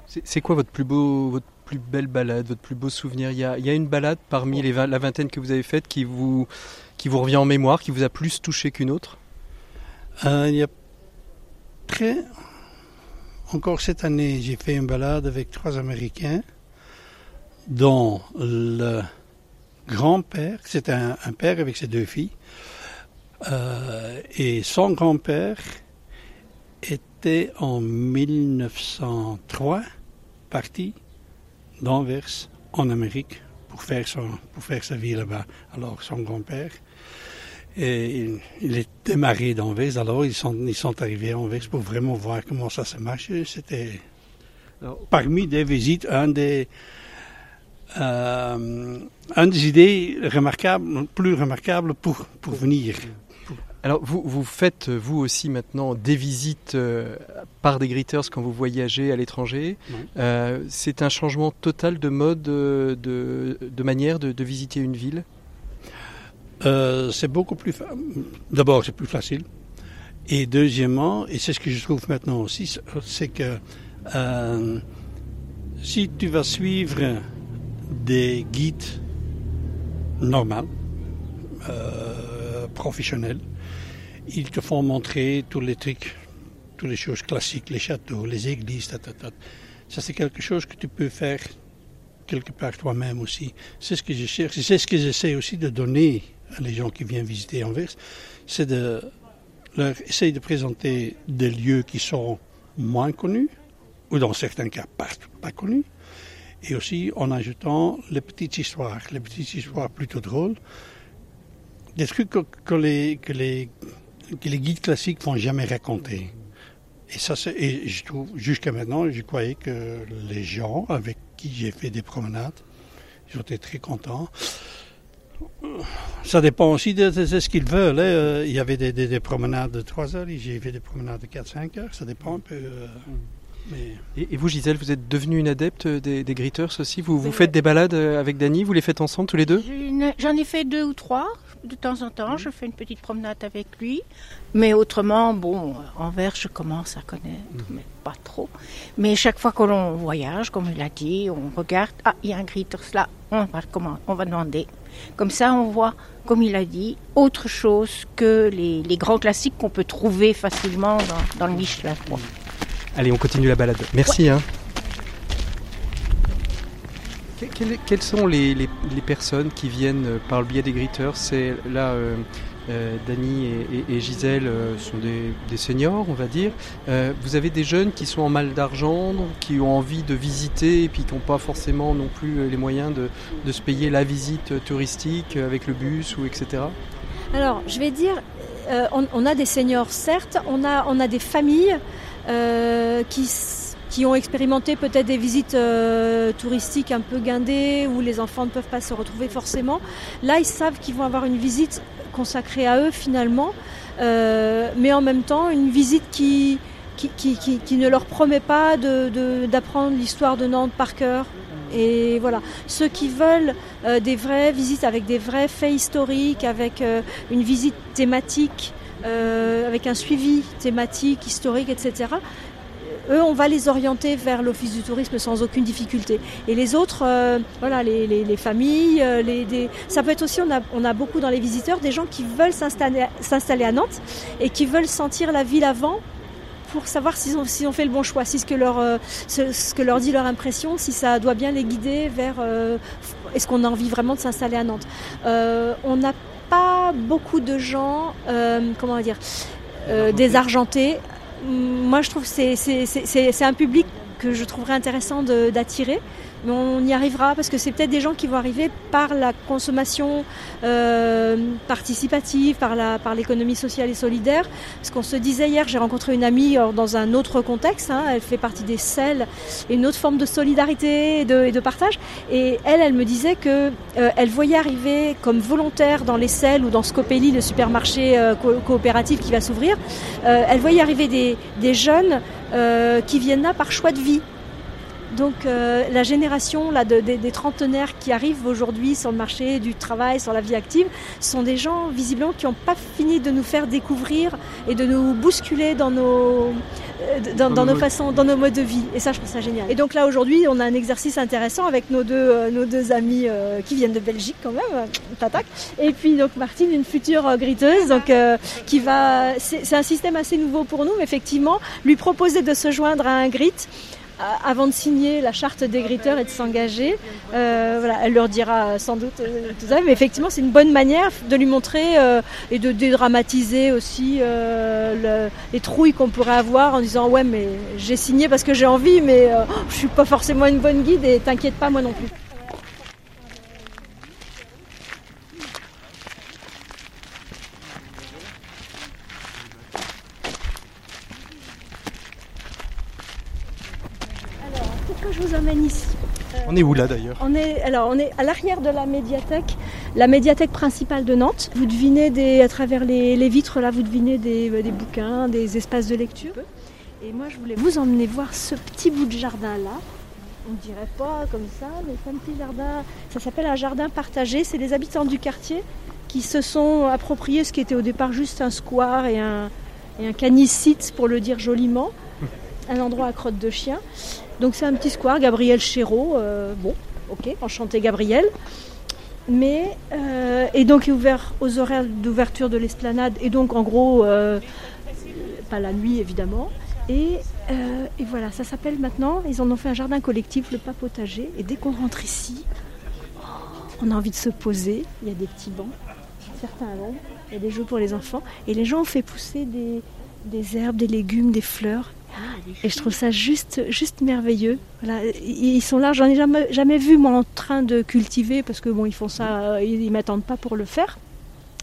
A: C'est quoi votre plus beau, votre plus belle balade, votre plus beau souvenir? Il y, a, il y a, une balade parmi les la vingtaine que vous avez faite qui vous, qui vous revient en mémoire, qui vous a plus touché qu'une autre?
G: Euh, Il y a très... Encore cette année, j'ai fait une balade avec trois Américains, dont le grand-père, c'est un, un, père avec ses deux filles, euh, et son grand-père était en 1903 parti d'Anvers en Amérique pour faire, son, pour faire sa vie là-bas. Alors son grand-père, il, il est démarré d'Anvers, alors ils sont, ils sont arrivés à Anvers pour vraiment voir comment ça se marche. C'était parmi des visites, un des, euh, un des idées remarquables, plus remarquables pour, pour venir.
A: Alors, vous, vous faites, vous aussi, maintenant, des visites euh, par des gritters quand vous voyagez à l'étranger. Euh, c'est un changement total de mode, euh, de, de manière de, de, visiter une ville?
G: C'est beaucoup plus... D'abord, c'est plus facile. Et deuxièmement, et c'est ce que je trouve maintenant aussi, c'est que si tu vas suivre des guides normaux, euh, professionnels, ils te font montrer tous les trucs, toutes les choses classiques, les châteaux, les églises, ça c'est quelque chose que tu peux faire quelque part toi-même aussi. C'est ce que je cherche, c'est ce que j'essaie aussi de donner à les gens qui viennent visiter Anvers, c'est de leur essayer de présenter des lieux qui sont moins connus, ou dans certains cas pas, pas connus, et aussi en ajoutant les petites histoires, les petites histoires plutôt drôles, des trucs que, les, que, les, que les guides classiques vont jamais raconter. Et ça, et je trouve, jusqu'à maintenant, je croyais que les gens avec qui j'ai fait des promenades, ils ont été très contents. Ça dépend aussi de, ce qu'ils veulent. Hein. Il y avait des, promenades de 3 heures, j'ai fait des promenades de 4-5 heures, ça dépend un peu. Euh,
A: mais... et, vous, Gisèle, vous êtes devenue une adepte des, des gritters aussi Vous, vous faites des balades euh, avec Dany Vous les faites ensemble tous les deux
H: J'en ai fait deux ou trois. De temps en temps, je fais une petite promenade avec lui. Mais autrement, bon, envers, je commence à connaître, mhm. mais pas trop. Mais chaque fois que l'on voyage, comme il a dit, on regarde, ah, il y a un gritters là, on va, comment, on va demander. Comme ça, on voit, comme il a dit, autre chose que les, grands classiques qu'on peut trouver facilement dans, le Michelin.
A: Allez, on continue la balade. Merci. Hein. quelles sont les, personnes qui viennent euh, par le biais des gritters C'est là, euh, euh Dany et, Gisèle euh, sont des, seniors, on va dire. vous avez des jeunes qui sont en mal d'argent, qui ont envie de visiter et puis qui n'ont pas forcément non plus les moyens de, se payer la visite touristique avec le bus ou etc.
E: Alors, je vais dire, on, a des seniors, certes, on a, on a des familles qui, qui ont expérimenté peut-être des visites euh, touristiques un peu guindées où les enfants ne peuvent pas se retrouver forcément. Là, ils savent qu'ils vont avoir une visite consacrée à eux finalement, euh, mais en même temps une visite qui, qui, qui, qui ne leur promet pas d'apprendre de, l'histoire de Nantes par cœur. Et voilà, ceux qui veulent des vraies visites avec des vrais faits historiques, avec une visite thématique, euh, avec un suivi thématique, historique, etc. Eux, on va les orienter vers l'Office du tourisme sans aucune difficulté. Et les autres, euh, voilà, les, les, familles, euh, ça peut être aussi, on a, a beaucoup dans les visiteurs des gens qui veulent s'installer à Nantes et qui veulent sentir la ville avant pour savoir s'ils ont, fait le bon choix, si ce que, leur, dit leur impression, si ça doit bien les guider vers est-ce qu'on a envie vraiment de s'installer à Nantes. on n'a pas beaucoup de gens, euh, comment dire, euh, désargentés. Moi, je trouve que c'est un public que je trouverais intéressant d'attirer on y arrivera parce que c'est peut-être des gens qui vont arriver par la consommation euh, participative, par la par l'économie sociale et solidaire. Ce qu'on se disait hier, j'ai rencontré une amie euh, dans un autre contexte. Hein, elle fait partie des CEL, une autre forme de solidarité et de, partage. Et elle, elle me disait que euh, elle voyait arriver comme volontaire dans les CEL ou dans Scopelli, le supermarché coopératif qui va s'ouvrir. elle voyait arriver des jeunes qui viennent là par choix de vie donc euh, la génération là, des trentenaires qui arrivent aujourd'hui sur le marché du travail, sur la vie active, sont des gens visiblement qui n'ont pas fini de nous faire découvrir et de nous bousculer dans nos, euh, dans, nos façons, dans nos modes de vie. Et ça, je trouve ça génial. Et donc là aujourd'hui, on a un exercice intéressant avec nos deux, euh, nos deux amis qui viennent de Belgique quand même, Tatac. Et puis donc Martine, une future griteuse, donc qui va. C'est un système assez nouveau pour nous, mais effectivement, lui proposer de se joindre à un grit avant de signer la charte des gritteurs et de s'engager. Euh, elle leur dira sans doute euh, tout ça, mais effectivement, c'est une bonne manière de lui montrer euh, et de dédramatiser aussi les trouilles qu'on pourrait avoir en disant ouais, mais j'ai signé parce que j'ai envie, mais je suis pas forcément une bonne guide et t'inquiète pas, moi non plus.
A: On est où là d'ailleurs
E: On est alors on est à l'arrière de la médiathèque, la médiathèque principale de Nantes. Vous devinez à travers les, vitres là, vous devinez des, des, bouquins, des espaces de lecture. Et moi je voulais vous emmener voir ce petit bout de jardin là. On ne dirait pas comme ça, mais c'est un petit jardin. Ça s'appelle un jardin partagé. C'est les habitants du quartier qui se sont appropriés ce qui était au départ juste un square et un, et un canicite pour le dire joliment, un endroit à crotte de chien. Donc c'est un petit square, Gabriel Chéreau, euh, bon, ok, enchanté Gabriel. Mais, euh, et donc est ouvert aux horaires d'ouverture de l'esplanade, et donc en gros, euh, pas la nuit évidemment. Et, voilà, ça s'appelle maintenant, ils en ont fait un jardin collectif, le papotager, et dès qu'on rentre ici, on a envie de se poser, il y a des petits bancs, certains à il y a des jeux pour les enfants, et les gens ont fait pousser des herbes, des légumes, des fleurs. Et je trouve ça juste, juste merveilleux. Ils sont là, j'en ai jamais, jamais vu moi en train de cultiver parce que bon, ils font ça, ils, ils m'attendent pas pour le faire.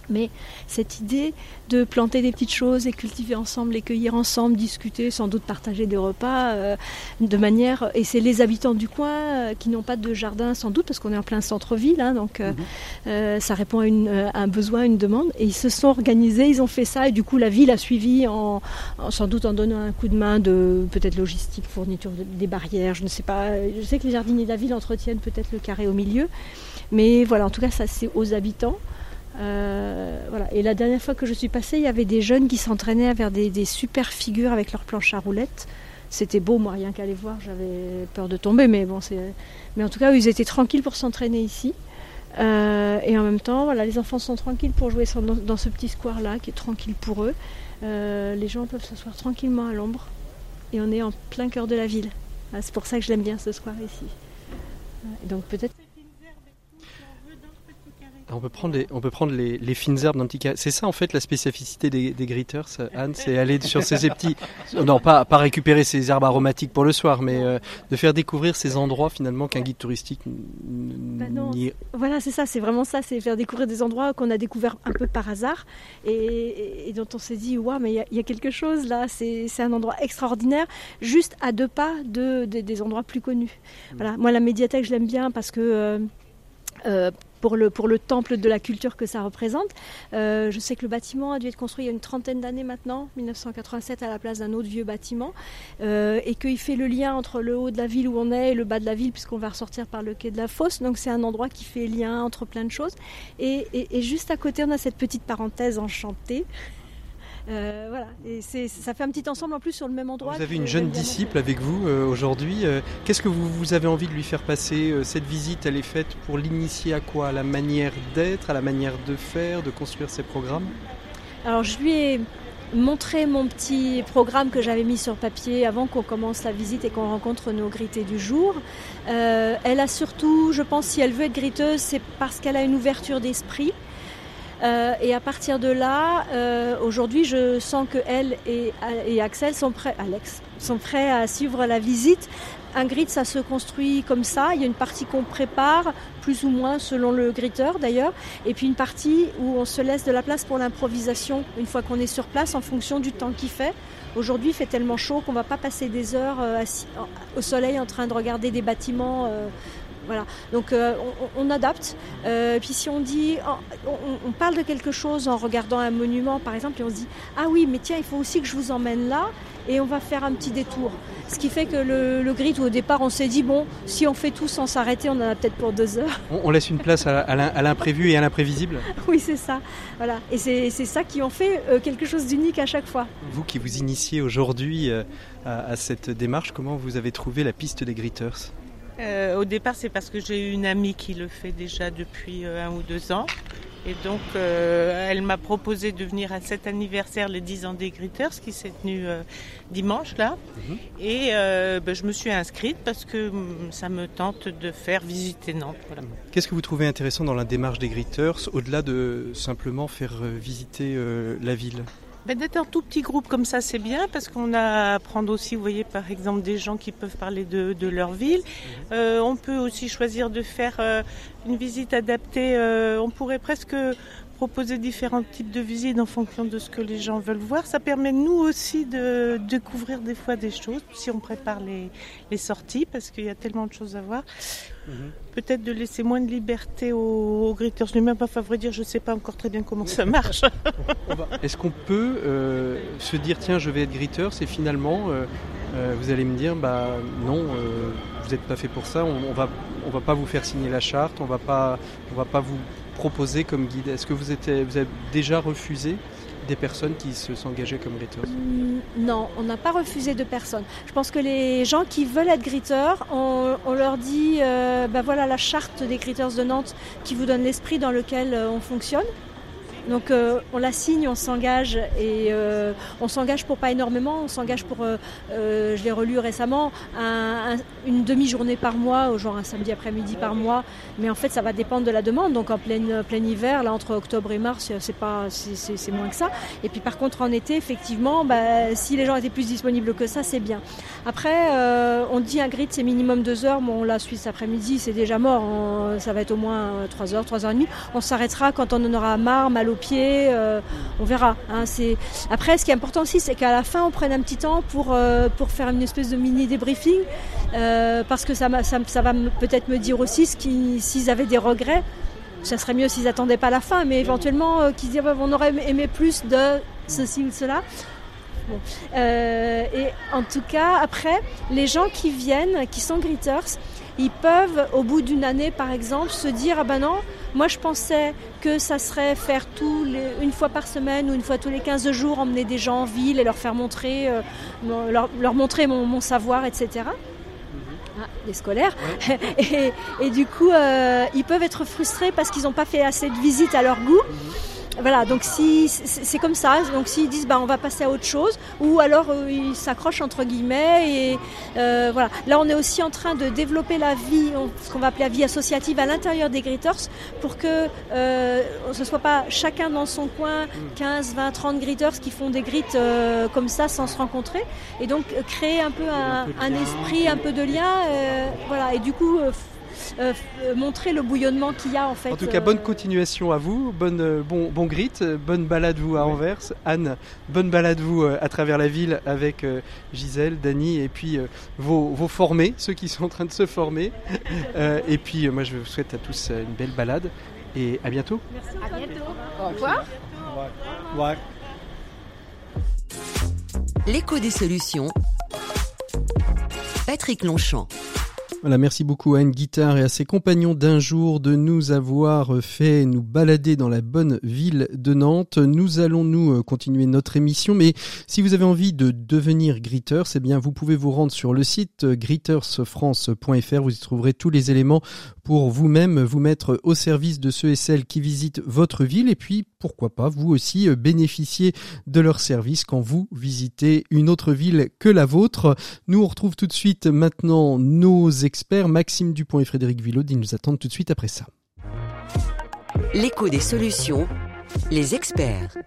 E: Mais cette idée de planter des petites choses et cultiver ensemble, les cueillir ensemble, discuter, sans doute partager des repas, euh, de manière. Et c'est les habitants du coin euh, qui n'ont pas de jardin, sans doute, parce qu'on est en plein centre-ville, hein, donc euh, euh, ça répond à, une, à, un besoin, une demande. Et ils se sont organisés, ils ont fait ça, et du coup la ville a suivi, en, en sans doute en donnant un coup de main de peut-être logistique, fourniture de, des barrières, je ne sais pas. Je sais que les jardiniers de la ville entretiennent peut-être le carré au milieu, mais voilà, en tout cas, ça c'est aux habitants. Euh, voilà. Et la dernière fois que je suis passée, il y avait des jeunes qui s'entraînaient faire des, super figures avec leurs planches à roulettes. C'était beau, moi, rien qu'à les voir, j'avais peur de tomber, mais bon, c'est. Mais en tout cas, ils étaient tranquilles pour s'entraîner ici. Euh, et en même temps, voilà, les enfants sont tranquilles pour jouer dans, dans ce petit square-là, qui est tranquille pour eux. Euh, les gens peuvent s'asseoir tranquillement à l'ombre. Et on est en plein cœur de la ville. C'est pour ça que je l'aime bien ce square ici. Et donc peut-être
A: on peut prendre les, on peut prendre les, les fines herbes d'un petit cas. C'est ça en fait la spécificité des, des gritters, Anne, c'est aller sur ces petits, non pas pas récupérer ces herbes aromatiques pour le soir, mais euh, de faire découvrir ces endroits finalement qu'un guide touristique.
E: Bah non, voilà, c'est ça, c'est vraiment ça, c'est faire découvrir des endroits qu'on a découvert un peu par hasard et, et, et dont on s'est dit waouh, mais il y, y, a quelque chose là, c'est un endroit extraordinaire, juste à deux pas de, de des endroits plus connus. Voilà, moi la médiathèque je l'aime bien parce que euh, euh, pour le, pour le temple de la culture que ça représente. Euh, je sais que le bâtiment a dû être construit il y a une trentaine d'années maintenant, 1987, à la place d'un autre vieux bâtiment, euh, et qu'il fait le lien entre le haut de la ville où on est et le bas de la ville, puisqu'on va ressortir par le quai de la Fosse. Donc c'est un endroit qui fait lien entre plein de choses. Et, et, et juste à côté, on a cette petite parenthèse enchantée. Euh, voilà, et ça fait un petit ensemble en plus sur le même endroit.
A: Vous avez une jeune disciple avec vous euh, aujourd'hui. Euh, Qu'est-ce que vous, vous, avez envie de lui faire passer Cette visite, elle est faite pour l'initier à quoi? À la manière d'être, à la manière de faire, de construire ses programmes?
E: Alors je lui ai montré mon petit programme que j'avais mis sur papier avant qu'on commence la visite et qu'on rencontre nos grittés du jour. Euh, elle a surtout, je pense, si elle veut être griteuse, c'est parce qu'elle a une ouverture d'esprit. Euh, et à partir de là, euh, aujourd'hui, je sens que elle et, Axel sont prêts, Alex, sont prêts à suivre la visite. Un grid, ça se construit comme ça. Il y a une partie qu'on prépare, plus ou moins selon le gritteur d'ailleurs, et puis une partie où on se laisse de la place pour l'improvisation une fois qu'on est sur place en fonction du temps qu'il fait. Aujourd'hui, il fait tellement chaud qu'on va pas passer des heures euh, au soleil en train de regarder des bâtiments voilà. Donc euh, on, on, adapte. Euh, puis si on dit, on, on, parle de quelque chose en regardant un monument par exemple, et on se dit ah oui, mais tiens, il faut aussi que je vous emmène là, et on va faire un petit détour. Ce qui fait que le, le grid au départ, on s'est dit bon, si on fait tout sans s'arrêter, on en a peut-être pour deux heures.
A: On, laisse une place à l'imprévu et à l'imprévisible.
E: oui, c'est ça. Voilà. Et c'est ça qui en fait euh, quelque chose d'unique à chaque fois.
A: Vous qui vous initiez aujourd'hui à, à cette démarche, comment vous avez trouvé la piste des gritters?
F: Euh, au départ, c'est parce que j'ai une amie qui le fait déjà depuis euh, un ou deux ans. Et donc, euh, elle m'a proposé de venir à cet anniversaire, les 10 ans des Gritters, qui s'est tenu euh, dimanche, là. Mm -hmm. Et euh, ben, je me suis inscrite parce que ça me tente de faire visiter Nantes. Voilà.
A: Qu'est-ce que vous trouvez intéressant dans la démarche des Gritters, au-delà de simplement faire visiter la ville?
F: Ben D'être un tout petit groupe comme ça, c'est bien parce qu'on a à prendre aussi, vous voyez, par exemple, des gens qui peuvent parler de, de leur ville. Euh, on peut aussi choisir de faire euh, une visite adaptée. Euh, on pourrait presque proposer différents types de visites en fonction de ce que les gens veulent voir. Ça permet nous aussi de découvrir des fois des choses si on prépare les, les sorties parce qu'il y a tellement de choses à voir. Mmh. Peut-être de laisser moins de liberté aux, aux gritters. Je n'ai même pas favori dire, je ne sais pas encore très bien comment ça marche.
A: Est-ce qu'on peut euh, se dire, tiens, je vais être gritter, et finalement, euh, euh, vous allez me dire, bah non, euh, vous n'êtes pas fait pour ça, on, on va, on va pas vous faire signer la charte, on va pas, on va pas vous proposer comme guide? Est-ce que vous, avez déjà refusé des personnes qui se sont engagées comme greeters
E: mm, Non, on n'a pas refusé de personnes. Je pense que les gens qui veulent être greeters, on, leur dit, ben voilà la charte des greeters de Nantes qui vous donne l'esprit dans lequel on fonctionne. Donc euh, on la signe, on s'engage et euh, on s'engage pour pas énormément, on s'engage pour, euh, je l'ai relu récemment, une demi-journée par mois, genre un samedi après-midi par mois. Mais en fait ça va dépendre de la demande. Donc en plein, plein hiver, là entre octobre et mars, c'est pas c'est moins que ça. Et puis par contre en été, effectivement, bah, si les gens étaient plus disponibles que ça, c'est bien. Après, on dit un grid c'est minimum deux heures. Bon la Suisse après-midi, c'est déjà mort. ça va être au moins trois heures, trois heures et demie. On s'arrêtera quand on en aura marre, mal au pied, euh, on verra. Hein, Après, ce qui est important aussi, c'est qu'à la fin, on prenne un petit temps pour, euh, pour faire une espèce de mini débriefing, euh, parce que ça, va peut-être me dire aussi s'ils avaient des regrets. Ça serait mieux s'ils n'attendaient pas la fin, mais éventuellement qu'ils disent on aurait aimé plus de ceci ou cela. et en tout cas, après, les gens qui viennent, qui sont greeters, ils peuvent, au bout d'une année par exemple, se dire ah ben non, moi je pensais que ça serait faire tout une fois par semaine ou une fois tous les 15 jours, emmener des gens en ville et leur faire montrer, euh, leur, montrer mon, savoir, etc. Ah, les scolaires. et, du coup, euh, ils peuvent être frustrés parce qu'ils n'ont pas fait assez de visites à leur goût. Voilà, donc si c'est comme ça, donc s'ils disent bah on va passer à autre chose, ou alors euh, ils s'accrochent entre guillemets et euh, voilà. Là on est aussi en train de développer la vie, ce qu'on va appeler la vie associative à l'intérieur des greeters, pour que euh, ce soit pas chacun dans son coin, 15, 20, 30 greeters qui font des euh, comme ça sans se rencontrer, et donc créer un peu un, un esprit, un peu de lien, voilà. Et du coup euh, euh, montrer le bouillonnement qu'il y a en fait.
A: En tout cas, bonne euh, continuation à vous, bonne, bon, bon grit, bonne balade vous à Anvers. Anne, bonne balade vous à travers la ville avec Gisèle, Dany et puis vos, vos, formés, ceux qui sont en train de se former. et puis moi je vous souhaite à tous une belle balade et à bientôt.
E: Merci. À bientôt. Au revoir.
A: Au revoir.
B: L'écho des solutions. Patrick Longchamp.
A: Voilà, merci beaucoup à Anne Guitare et à ses compagnons d'un jour de nous avoir fait nous balader dans la bonne ville de Nantes. Nous allons nous euh, continuer notre émission, mais si vous avez envie de devenir greeter, c'est bien vous pouvez vous rendre sur le site euh, greetersfrance.fr. Vous y trouverez tous les éléments pour vous-même vous mettre au service de ceux et celles qui visitent votre ville et puis pourquoi pas vous aussi euh, bénéficier de leur service quand vous visitez une autre ville que la vôtre. Nous on retrouve tout de suite maintenant nos experts Maxime Dupont et Frédéric Villot. Ils nous attendent tout de suite après ça.
B: L'écho des solutions, les experts.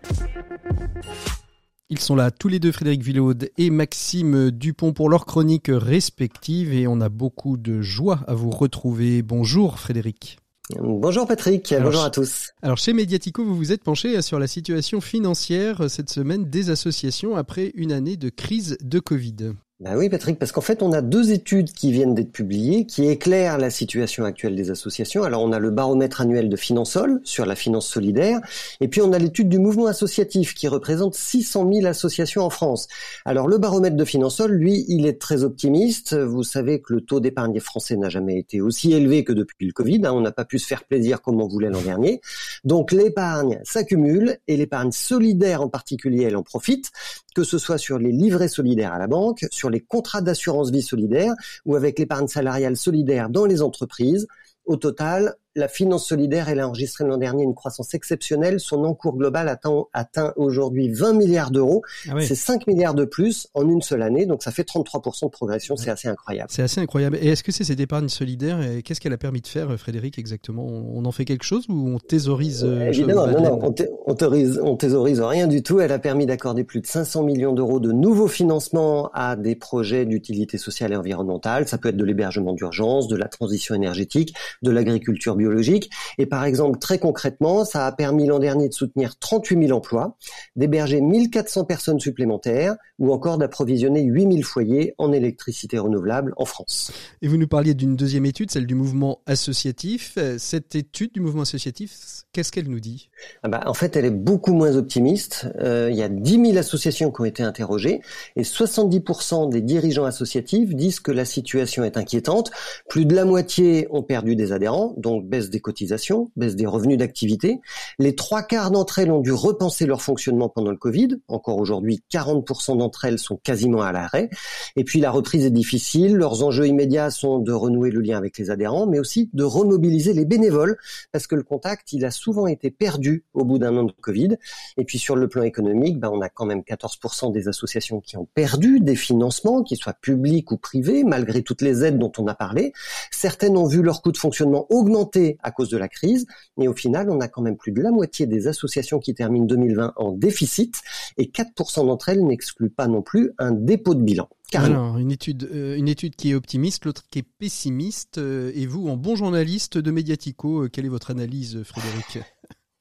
A: Ils sont là tous les deux, Frédéric Villaud et Maxime Dupont, pour leurs chroniques respectives et on a beaucoup de joie à vous retrouver. Bonjour Frédéric.
I: Bonjour Patrick, bonjour à tous.
A: Alors chez Mediatico, vous vous êtes penché sur la situation financière cette semaine des associations après une année de crise de Covid.
I: Ben oui, Patrick, parce qu'en fait, on a deux études qui viennent d'être publiées qui éclairent la situation actuelle des associations. Alors, on a le baromètre annuel de Finansol sur la finance solidaire, et puis on a l'étude du mouvement associatif qui représente 600 000 associations en France. Alors, le baromètre de Finansol, lui, il est très optimiste. Vous savez que le taux d'épargne français n'a jamais été aussi élevé que depuis le Covid. Hein. On n'a pas pu se faire plaisir comme on voulait l'an dernier. Donc, l'épargne s'accumule, et l'épargne solidaire en particulier, elle en profite que ce soit sur les livrets solidaires à la banque, sur les contrats d'assurance vie solidaire ou avec l'épargne salariale solidaire dans les entreprises. Au total, la finance solidaire, elle a enregistré l'an dernier une croissance exceptionnelle. Son encours global atteint, atteint aujourd'hui 20 milliards d'euros. Ah c'est 5 milliards de plus en une seule année. Donc ça fait 33% de progression. C'est assez incroyable.
A: C'est assez incroyable. Et est-ce que c'est cette épargne solidaire et qu'est-ce qu'elle a permis de faire, Frédéric, exactement? On en fait quelque chose ou on thésaurise
I: euh, Évidemment, non, non, on, on, théorise, on thésaurise rien du tout. Elle a permis d'accorder plus de 500 millions d'euros de nouveaux financements à des projets d'utilité sociale et environnementale. Ça peut être de l'hébergement d'urgence, de la transition énergétique, de l'agriculture biologique. Et par exemple, très concrètement, ça a permis l'an dernier de soutenir 38 000 emplois, d'héberger 1400 personnes supplémentaires ou encore d'approvisionner 8000 foyers en électricité renouvelable en France.
A: Et vous nous parliez d'une deuxième étude, celle du mouvement associatif. Cette étude du mouvement associatif, qu'est-ce qu'elle nous dit?
I: Ah bah, En fait, elle est beaucoup moins optimiste. Euh, il y a 10 000 associations qui ont été interrogées et 70% des dirigeants associatifs disent que la situation est inquiétante. Plus de la moitié ont perdu des adhérents, donc baisse des cotisations, baisse des revenus d'activité. Les trois quarts d'entre elles ont dû repenser leur fonctionnement pendant le Covid. Encore aujourd'hui, 40% d'entre elles sont quasiment à l'arrêt. Et puis la reprise est difficile. Leurs enjeux immédiats sont de renouer le lien avec les adhérents, mais aussi de remobiliser les bénévoles, parce que le contact, il a souvent été perdu au bout d'un an de Covid. Et puis sur le plan économique, ben, on a quand même 14% des associations qui ont perdu des financements, qu'ils soient publics ou privés, malgré toutes les aides dont on a parlé. Certaines ont vu leur coût de fonctionnement augmenter à cause de la crise, mais au final, on a quand même plus de la moitié des associations qui terminent 2020 en déficit, et 4% d'entre elles n'excluent pas non plus un dépôt de bilan.
A: Alors, une étude, euh, une étude qui est optimiste, l'autre qui est pessimiste. Euh, et vous, en bon journaliste de Mediatico, euh, quelle est votre analyse, Frédéric?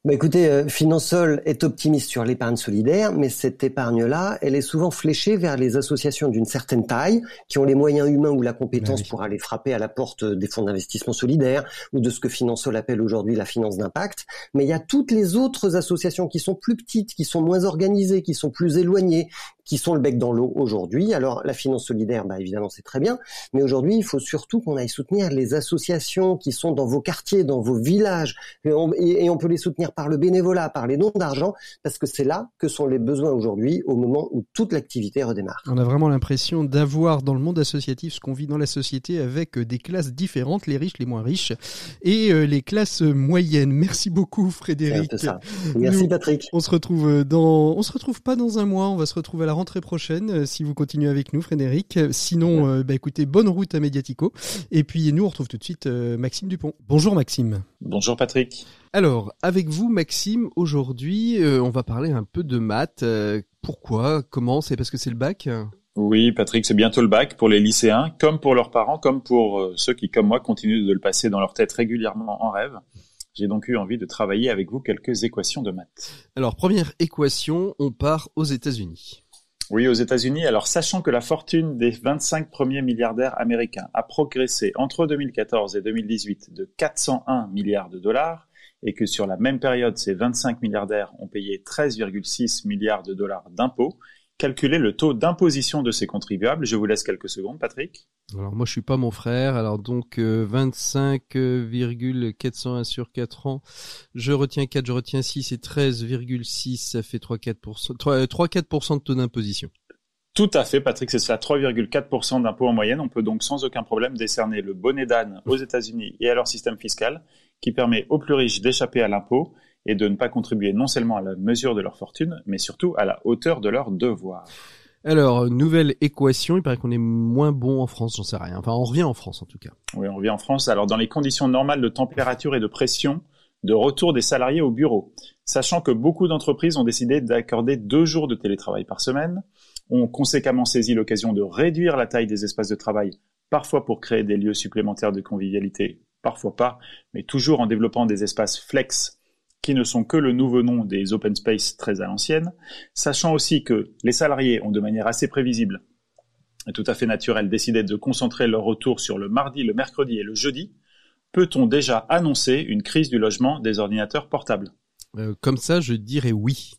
I: Bah écoutez, euh, Finansol est optimiste sur l'épargne solidaire, mais cette épargne-là, elle est souvent fléchée vers les associations d'une certaine taille, qui ont les moyens humains ou la compétence pour aller frapper à la porte des fonds d'investissement solidaire ou de ce que Finansol appelle aujourd'hui la finance d'impact. Mais il y a toutes les autres associations qui sont plus petites, qui sont moins organisées, qui sont plus éloignées, qui sont le bec dans l'eau aujourd'hui. Alors la finance solidaire, bah, évidemment, c'est très bien, mais aujourd'hui, il faut surtout qu'on aille soutenir les associations qui sont dans vos quartiers, dans vos villages, et on, peut les soutenir par le bénévolat, par les dons d'argent, parce que c'est là que sont les besoins aujourd'hui, au moment où toute l'activité redémarre.
A: On a vraiment l'impression d'avoir dans le monde associatif ce qu'on vit dans la société avec euh, des classes différentes, les riches, les moins riches, et euh, les classes moyennes. Merci beaucoup, Frédéric.
I: Ça. Merci, Patrick.
A: On se retrouve euh, dans, on se retrouve pas dans un mois, on va se retrouver à la rentrée prochaine euh, si vous continuez avec nous, Frédéric. Sinon, euh, bah, écoutez, bonne route à Mediatico. Et puis nous, on retrouve tout de suite euh, Maxime Dupont. Bonjour Maxime.
J: Bonjour Patrick.
A: Alors, avec vous, Maxime, aujourd'hui, on va parler un peu de maths. pourquoi? Comment? C'est parce que c'est le bac?
J: Oui, Patrick, c'est bientôt le bac pour les lycéens, comme pour leurs parents, comme pour ceux qui, comme moi, continuent de le passer dans leur tête régulièrement en rêve. J'ai donc eu envie de travailler avec vous quelques équations de maths.
A: Alors, première équation, on part aux États-Unis.
J: Oui, aux États-Unis. Alors, sachant que la fortune des 25 premiers milliardaires américains a progressé entre 2014 et 2018 de 401 milliards de dollars, et que sur la même période, ces 25 milliardaires ont payé 13,6 milliards de dollars d'impôts, calculer le taux d'imposition de ces contribuables. Je vous laisse quelques secondes, Patrick.
A: Alors moi je suis pas mon frère, alors donc 25,401 euh, sur 4 ans, je retiens 4, je retiens 6 et 13,6, ça fait 3-4%, 3-4% de taux d'imposition.
J: Tout à fait, Patrick, c'est ça, 3,4% d'impôt en moyenne. On peut donc sans aucun problème décerner le bonnet d'âne aux États-Unis et à leur système fiscal, qui permet aux plus riches d'échapper à l'impôt et de ne pas contribuer non seulement à la mesure de leur fortune, mais surtout à la hauteur de leurs devoirs.
A: Alors, nouvelle équation, il paraît qu'on est moins bon en France, j'en sais rien. Enfin, on revient en France en tout cas.
J: Oui, on revient en France. Alors, dans les conditions normales de température et de pression, de retour des salariés au bureau. Sachant que beaucoup d'entreprises ont décidé d'accorder deux jours de télétravail par semaine, ont conséquemment saisi l'occasion de réduire la taille des espaces de travail, parfois pour créer des lieux supplémentaires de convivialité, parfois pas, mais toujours en développant des espaces flex qui ne sont que le nouveau nom des open space très à l'ancienne, sachant aussi que les salariés ont de manière assez prévisible et tout à fait naturelle décidé de concentrer leur retour sur le mardi, le mercredi et le jeudi, peut-on déjà annoncer une crise du logement des ordinateurs portables?
A: Euh, Comme ça, je dirais oui.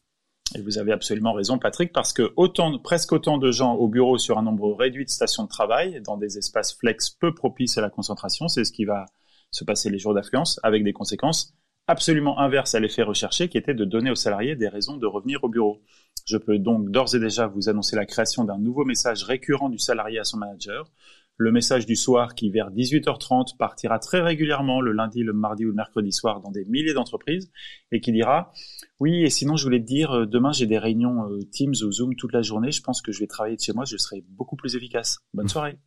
J: Et vous avez absolument raison, Patrick, parce que autant, presque autant de gens au bureau sur un nombre réduit de stations de travail, dans des espaces flex peu propices à la concentration, c'est ce qui va se passer les jours d'affluence, avec des conséquences absolument inverse à l'effet recherché qui était de donner aux salariés des raisons de revenir au bureau. Je peux donc d'ores et déjà vous annoncer la création d'un nouveau message récurrent du salarié à son manager, le message du soir qui vers 18h30 partira très régulièrement le lundi, le mardi ou le mercredi soir dans des milliers d'entreprises et qui dira oui et sinon je voulais te dire euh, demain j'ai des réunions euh, Teams ou Zoom toute la journée, je pense que je vais travailler de chez moi, je serai beaucoup plus efficace. Bonne soirée.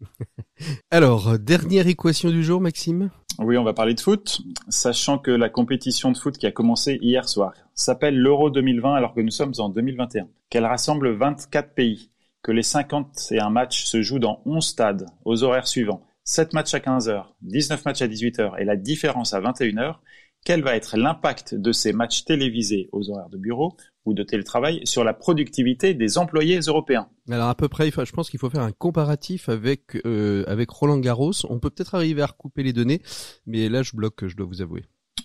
A: Alors, dernière équation du jour Maxime?
J: Oui, on va parler de foot, sachant que la compétition de foot qui a commencé hier soir s'appelle l'Euro 2020 alors que nous sommes en 2021, qu'elle rassemble 24 pays, que les 51 matchs se jouent dans 11 stades aux horaires suivants, 7 matchs à 15h, 19 matchs à 18h et la différence à 21h, quel va être l'impact de ces matchs télévisés aux horaires de bureau ou de télétravail sur la productivité des employés européens
A: Alors à peu près, je pense qu'il faut faire un comparatif avec euh, avec Roland Garros. On peut peut-être arriver à recouper les données, mais là je bloque, je dois vous avouer.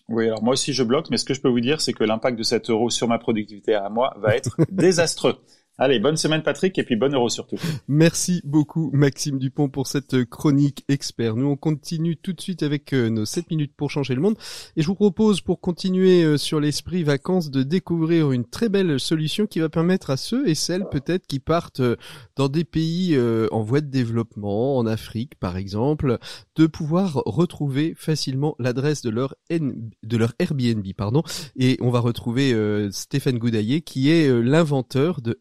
J: Oui, alors moi aussi je bloque, mais ce que je peux vous dire, c'est que l'impact de cet euro sur ma productivité à moi va être désastreux. Allez, bonne semaine Patrick et puis bonne euro surtout.
A: Merci beaucoup Maxime Dupont pour cette chronique expert. Nous on continue tout de suite avec euh, nos 7 minutes pour changer le monde et je vous propose pour continuer euh, sur l'esprit vacances de découvrir une très belle solution qui va permettre à ceux et celles peut-être qui partent euh, dans des pays en voie de développement, en Afrique par exemple, de pouvoir retrouver facilement l'adresse de leur Airbnb pardon et on va retrouver Stéphane Goudaillé qui est l'inventeur de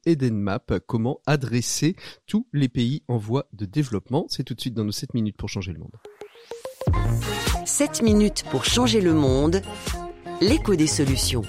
A: Comment adresser tous les pays en voie de développement. C'est tout de suite dans nos 7 minutes pour changer le monde.
B: 7 minutes pour changer le monde, l'écho des solutions.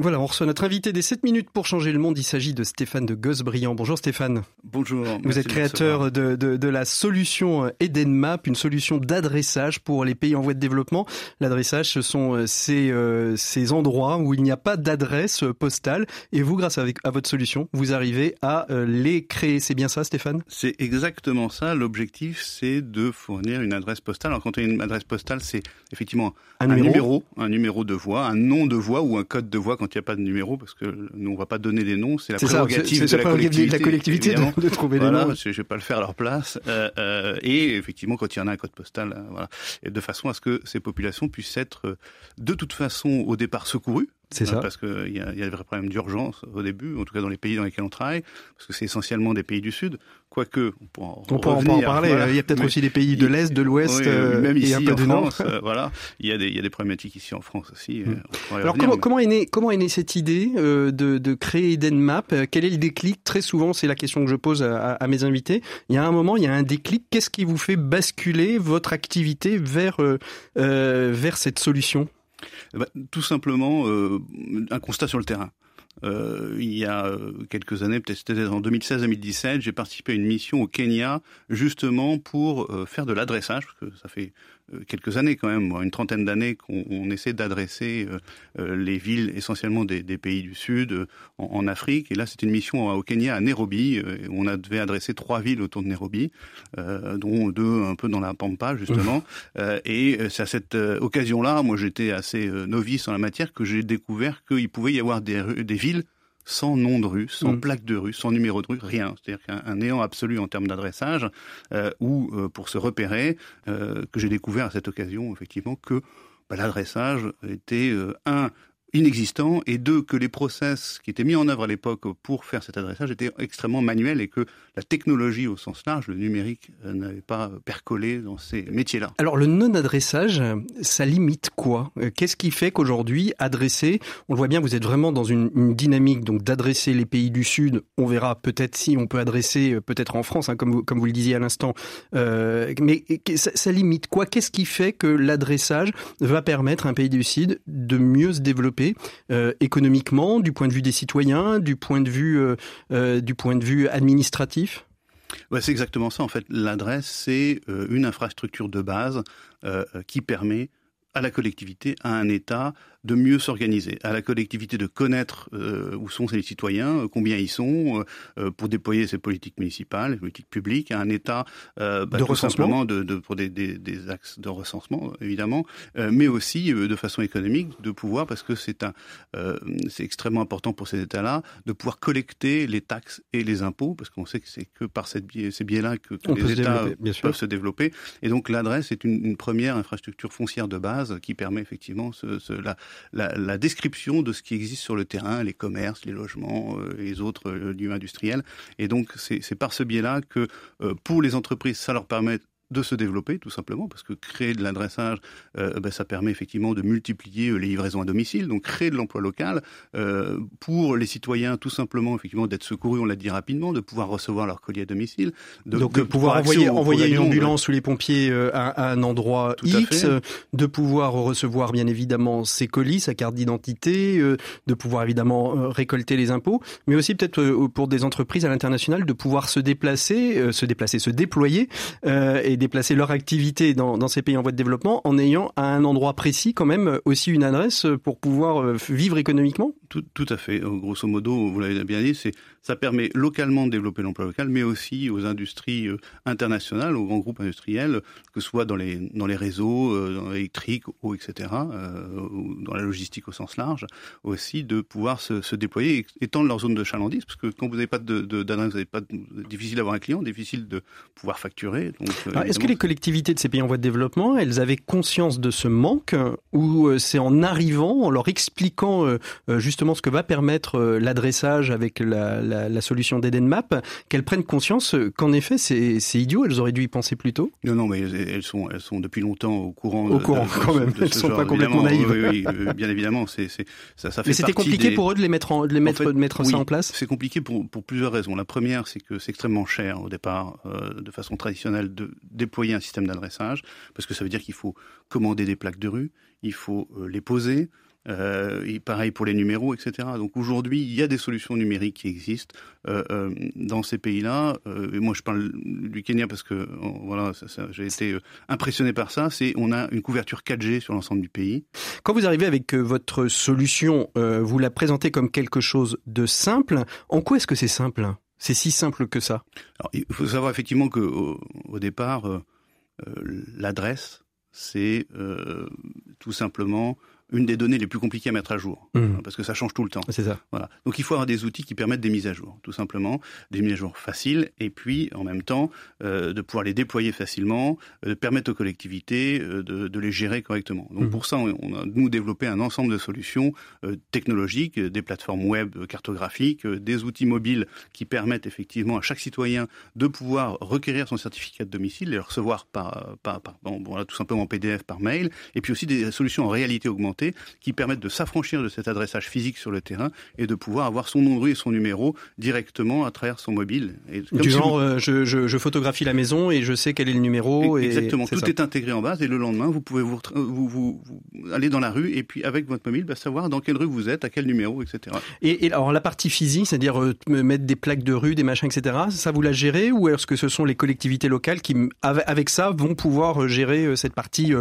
A: Voilà, on reçoit notre invité des 7 minutes pour changer le monde. Il s'agit de Stéphane de Gosse-Briand. Bonjour Stéphane.
K: Bonjour.
A: Vous êtes créateur de, de, de, la solution euh, EdenMap, une solution d'adressage pour les pays en voie de développement. L'adressage, ce sont euh, ces, euh, ces endroits où il n'y a pas d'adresse postale. Et vous, grâce à, à, votre solution, vous arrivez à les créer. C'est bien ça, Stéphane?
K: C'est exactement ça. L'objectif, c'est de fournir une adresse postale. Alors, quand on a une adresse postale, c'est effectivement un, numéro. un numéro de voie, un nom de voie ou un code de voie quand il n'y a pas de numéro, parce que nous, on va pas donner des noms, c'est la prérogative de, la collectivité,
A: la collectivité de, trouver
K: voilà,
A: des noms.
K: Je vais pas le faire à leur place. Euh, euh, et effectivement, quand il y en a un code postal, euh, voilà, et de façon à ce que ces populations puissent être de toute façon au départ secourues,
A: c'est ça.
K: Parce qu'il y a, y a des vrais problèmes d'urgence au début, en tout cas dans les pays dans lesquels on travaille, parce que c'est essentiellement des pays du Sud. Quoique,
A: on pourra en, on revenir, en parler. Il y a peut-être aussi des pays de l'Est, de l'Ouest,
K: euh, même ici
A: et un peu
K: en
A: du
K: France.
A: Nord.
K: Euh, voilà, il y, a des, il y a des problématiques ici en France aussi.
A: Mmh. Alors comment, mais... comment, est née, comment est née cette idée euh, de, de créer EdenMap Quel est le déclic? Très souvent, c'est la question que je pose à, à, mes invités. Il y a un moment, il y a un déclic. Qu'est-ce qui vous fait basculer votre activité vers vers cette solution?
K: Bah, Tout simplement euh, un constat sur le terrain. Euh, il y a quelques années, peut-être en 2016-2017, j'ai participé à une mission au Kenya justement pour euh, faire de l'adressage, parce que ça fait euh, quelques années quand même, une trentaine d'années qu'on essaie d'adresser euh, les villes essentiellement des, des pays du Sud en, en, Afrique. Et là, c'était une mission au Kenya, à Nairobi. On devait adresser trois villes autour de Nairobi, dont deux un peu dans la pampa justement. et c'est à cette occasion-là, moi j'étais assez novice en la matière, que j'ai découvert qu'il pouvait y avoir des, des villes sans nom de rue, sans mmh. plaque de rue, sans numéro de rue, rien. C'est-à-dire qu'un néant absolu en termes d'adressage, euh, ou euh, pour se repérer, euh, que j'ai découvert à cette occasion, effectivement, que bah, l'adressage était, un, inexistant et deux que les process qui étaient mis en œuvre à l'époque pour faire cet adressage étaient extrêmement manuels et que la technologie au sens large, le numérique, euh, n'avait pas percolé dans ces métiers-là.
A: Alors le non-adressage, ça limite quoi? Euh, Qu'est-ce qui fait qu'aujourd'hui, adresser, on le voit bien, vous êtes vraiment dans une, dynamique donc d'adresser les pays du Sud. On verra peut-être si on peut adresser euh, peut-être en France, hein, comme vous comme vous le disiez à l'instant. Mais ça, ça limite quoi? Qu'est-ce qui fait que l'adressage va permettre à un pays du Sud de mieux se développer? Euh, économiquement, du point de vue des citoyens, du point de vue, euh, euh, du point de vue administratif?
K: Ouais, C'est exactement ça. En fait, l'adresse, c'est une infrastructure de base qui permet à la collectivité, à un État, de mieux s'organiser, à la collectivité de connaître euh, où sont ses citoyens, euh, combien ils sont, euh, pour déployer ses politiques municipales, les politiques publiques, à un État
A: bah, de recensement,
K: de, de, pour des, des, des, axes de recensement évidemment, mais aussi de façon économique de pouvoir, parce que c'est un, c'est extrêmement important pour ces États-là, de pouvoir collecter les taxes et les impôts, parce qu'on sait que c'est que par cette biais, ces biais-là que, que les États peuvent se développer, et donc l'adresse est une, une, première infrastructure foncière de base qui permet effectivement ce, ce, la, la, description de ce qui existe sur le terrain, les commerces, les logements, euh, les autres euh, lieux industriels. Et donc c'est par ce biais-là que euh, pour les entreprises, ça leur permet de se développer tout simplement parce que créer de l'adressage euh, ben, ça permet effectivement de multiplier euh, les livraisons à domicile donc créer de l'emploi local euh, pour les citoyens tout simplement effectivement d'être secourus on l'a dit rapidement de pouvoir recevoir leur colis à domicile
A: de, donc de pouvoir envoyer, envoyer une ambulance ou les pompiers à, à, un endroit tout X de pouvoir recevoir bien évidemment ses colis sa carte d'identité euh, de pouvoir évidemment récolter les impôts mais aussi peut-être pour des entreprises à l'international de pouvoir se déplacer se déplacer se déployer et déplacer leur activité dans, ces pays en voie de développement en ayant à un endroit précis quand même aussi une adresse pour pouvoir euh, vivre économiquement?
K: Tout, tout, à fait. Grosso modo, vous l'avez bien dit, c'est ça permet localement de développer l'emploi local, mais aussi aux industries internationales, aux grands groupes industriels, que ce soit dans les dans les réseaux, dans l'électrique, ou etc., euh, dans la logistique au sens large, aussi de pouvoir se, se déployer, étendre leur zone de chalandise, parce que quand vous n'avez pas de, de, vous n'avez pas difficile d'avoir un client, difficile de pouvoir facturer.
A: Est-ce que les collectivités de ces pays en voie de développement, elles avaient conscience de ce manque, ou c'est en arrivant, en leur expliquant justement ce que va permettre l'adressage avec la, la, la solution d'EdenMap, qu'elles prennent conscience qu'en effet c'est idiot, elles auraient dû y penser plus tôt
K: Non, non, mais elles sont, elles sont depuis longtemps au courant.
A: Au courant quand même, elles ne sont pas complètement naïves.
K: Oui, oui, bien évidemment, c'est ça, ça fait
A: Mais c'était compliqué
K: des...
A: pour eux de les mettre, en, de les mettre, en fait, de mettre
K: oui,
A: ça en place
K: C'est compliqué pour, pour plusieurs raisons. La première, c'est que c'est extrêmement cher au départ, euh, de façon traditionnelle, de déployer un système d'adressage, parce que ça veut dire qu'il faut commander des plaques de rue, il faut euh, les poser, euh, et pareil pour les numéros, etc. Donc aujourd'hui, il y a des solutions numériques qui existent euh, euh, dans ces pays-là. Et moi, je parle du Kenya parce que voilà, ça, ça, j'ai été impressionné par ça. C'est on a une couverture 4G sur l'ensemble du pays.
A: Quand vous arrivez avec votre solution, vous la présentez comme quelque chose de simple. En quoi est-ce que c'est simple? C'est si simple que ça?
K: Alors, Il faut savoir effectivement que au, au départ, l'adresse, c'est tout simplement une des données les plus compliquées à mettre à jour, mmh. parce que ça change tout le temps.
A: C'est ça.
K: Voilà. Donc il faut avoir des outils qui permettent des mises à jour, tout simplement, des mises à jour faciles, et puis en même temps euh, de pouvoir les déployer facilement, euh, de permettre aux collectivités euh, de, de, les gérer correctement. Donc mmh. pour ça, on a nous développé un ensemble de solutions euh, technologiques, des plateformes web cartographiques, des outils mobiles qui permettent effectivement à chaque citoyen de pouvoir requérir son certificat de domicile et le recevoir par, par, par bon, bon, là, tout simplement en PDF par mail, et puis aussi des solutions en réalité augmentée qui permettent de s'affranchir de cet adressage physique sur le terrain et de pouvoir avoir son nom de rue et son numéro directement à travers son mobile.
A: Et du genre, vous... euh, je, je, je, photographie la maison et je sais quel est le numéro.
K: Et, exactement, tout est, est, intégré en base et le lendemain, vous pouvez vous, vous, vous, vous, aller dans la rue et puis avec votre mobile, bah, savoir dans quelle rue vous êtes, à quel numéro, etc.
A: Et, et alors la partie physique, c'est-à-dire euh, mettre des plaques de rue, des machins, etc., ça vous la gérez ou est-ce que ce sont les collectivités locales qui, avec ça, vont pouvoir euh, gérer cette partie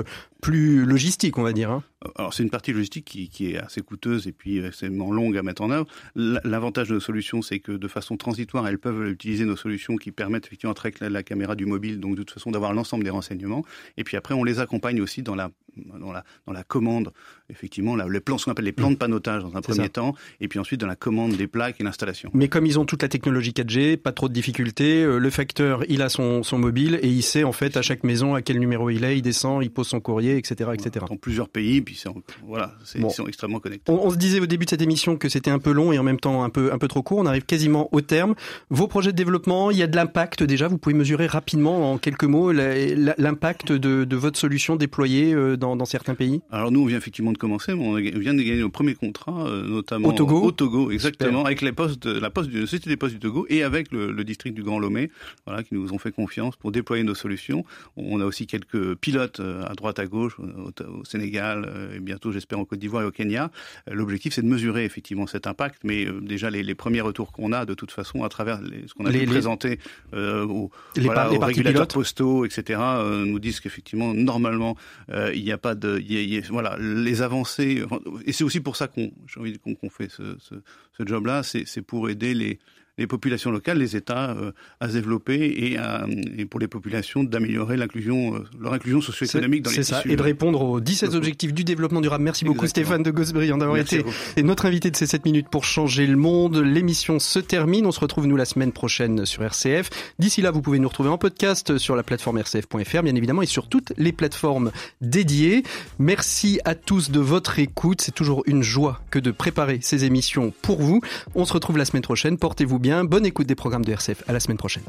A: plus logistique, on va dire hein?
K: Alors c'est une partie logistique qui, est assez coûteuse et puis extrêmement longue à mettre en œuvre. L'avantage de nos solutions, c'est que de façon transitoire, elles peuvent utiliser nos solutions qui permettent effectivement avec la, la caméra du mobile, donc de toute façon d'avoir l'ensemble des renseignements. Et puis après, on les accompagne aussi dans la dans la dans la commande, effectivement, là, les plans, ce qu'on appelle les plans de panotage dans un premier ça. temps, et puis ensuite dans la commande des plaques et l'installation.
A: Mais comme ils ont toute la technologie 4G, pas trop de difficultés. Euh, le facteur, il a son son mobile et il sait en fait à chaque maison à quel numéro il est, il descend, il pose son courrier, etc., etc.
K: Dans plusieurs pays, puis c'est voilà, bon. ils sont extrêmement connectés.
A: On, on, se disait au début de cette émission que c'était un peu long et en même temps un peu, un peu trop court. On arrive quasiment au terme. Vos projets de développement, il y a de l'impact déjà. Vous pouvez mesurer rapidement, en quelques mots, l'impact de, de, votre solution déployée euh, dans, dans, certains pays
K: Alors nous, on vient effectivement de commencer, mais on vient de gagner nos premiers contrats, euh, notamment
A: au Togo.
K: Au Togo, exactement, Super. avec les postes la poste du Société des Postes du Togo et avec le, le district du Grand Lomé, voilà, qui nous ont fait confiance pour déployer nos solutions. On a aussi quelques pilotes euh, à droite, à gauche, au, au Sénégal, et bientôt, j'espère, en Côte d'Ivoire et au Kenya. L'objectif, c'est de mesurer effectivement cet impact, mais euh, déjà les, les premiers retours qu'on a, de toute façon, à travers les, ce qu'on a les, pu les, présenter euh, aux,
A: les,
K: voilà,
A: aux
K: régulateurs
A: pilotes.
K: postaux, etc., euh, nous disent qu'effectivement, normalement, euh, il n'y a pas de, voilà, les avancées. Et c'est aussi pour ça qu'on, j'ai envie qu'on qu fait ce job-là, c'est pour aider les les populations locales, les États euh, à se développer et, à, et pour les populations d'améliorer l'inclusion, euh, leur inclusion socio-économique dans les
A: C'est ça, et de répondre aux 17 objectifs du développement durable. Merci beaucoup. Stéphane de Gosbriand d'avoir été et notre invité de ces 7 minutes pour changer le monde. L'émission se termine, on se retrouve nous la semaine prochaine sur RCF. D'ici là, vous pouvez nous retrouver en podcast sur la plateforme rcf.fr bien évidemment et sur toutes les plateformes dédiées. Merci à tous de votre écoute, c'est toujours une joie que de préparer ces émissions pour vous. On se retrouve la semaine prochaine, portez-vous bien Bonne écoute des programmes de RCF. À la semaine prochaine.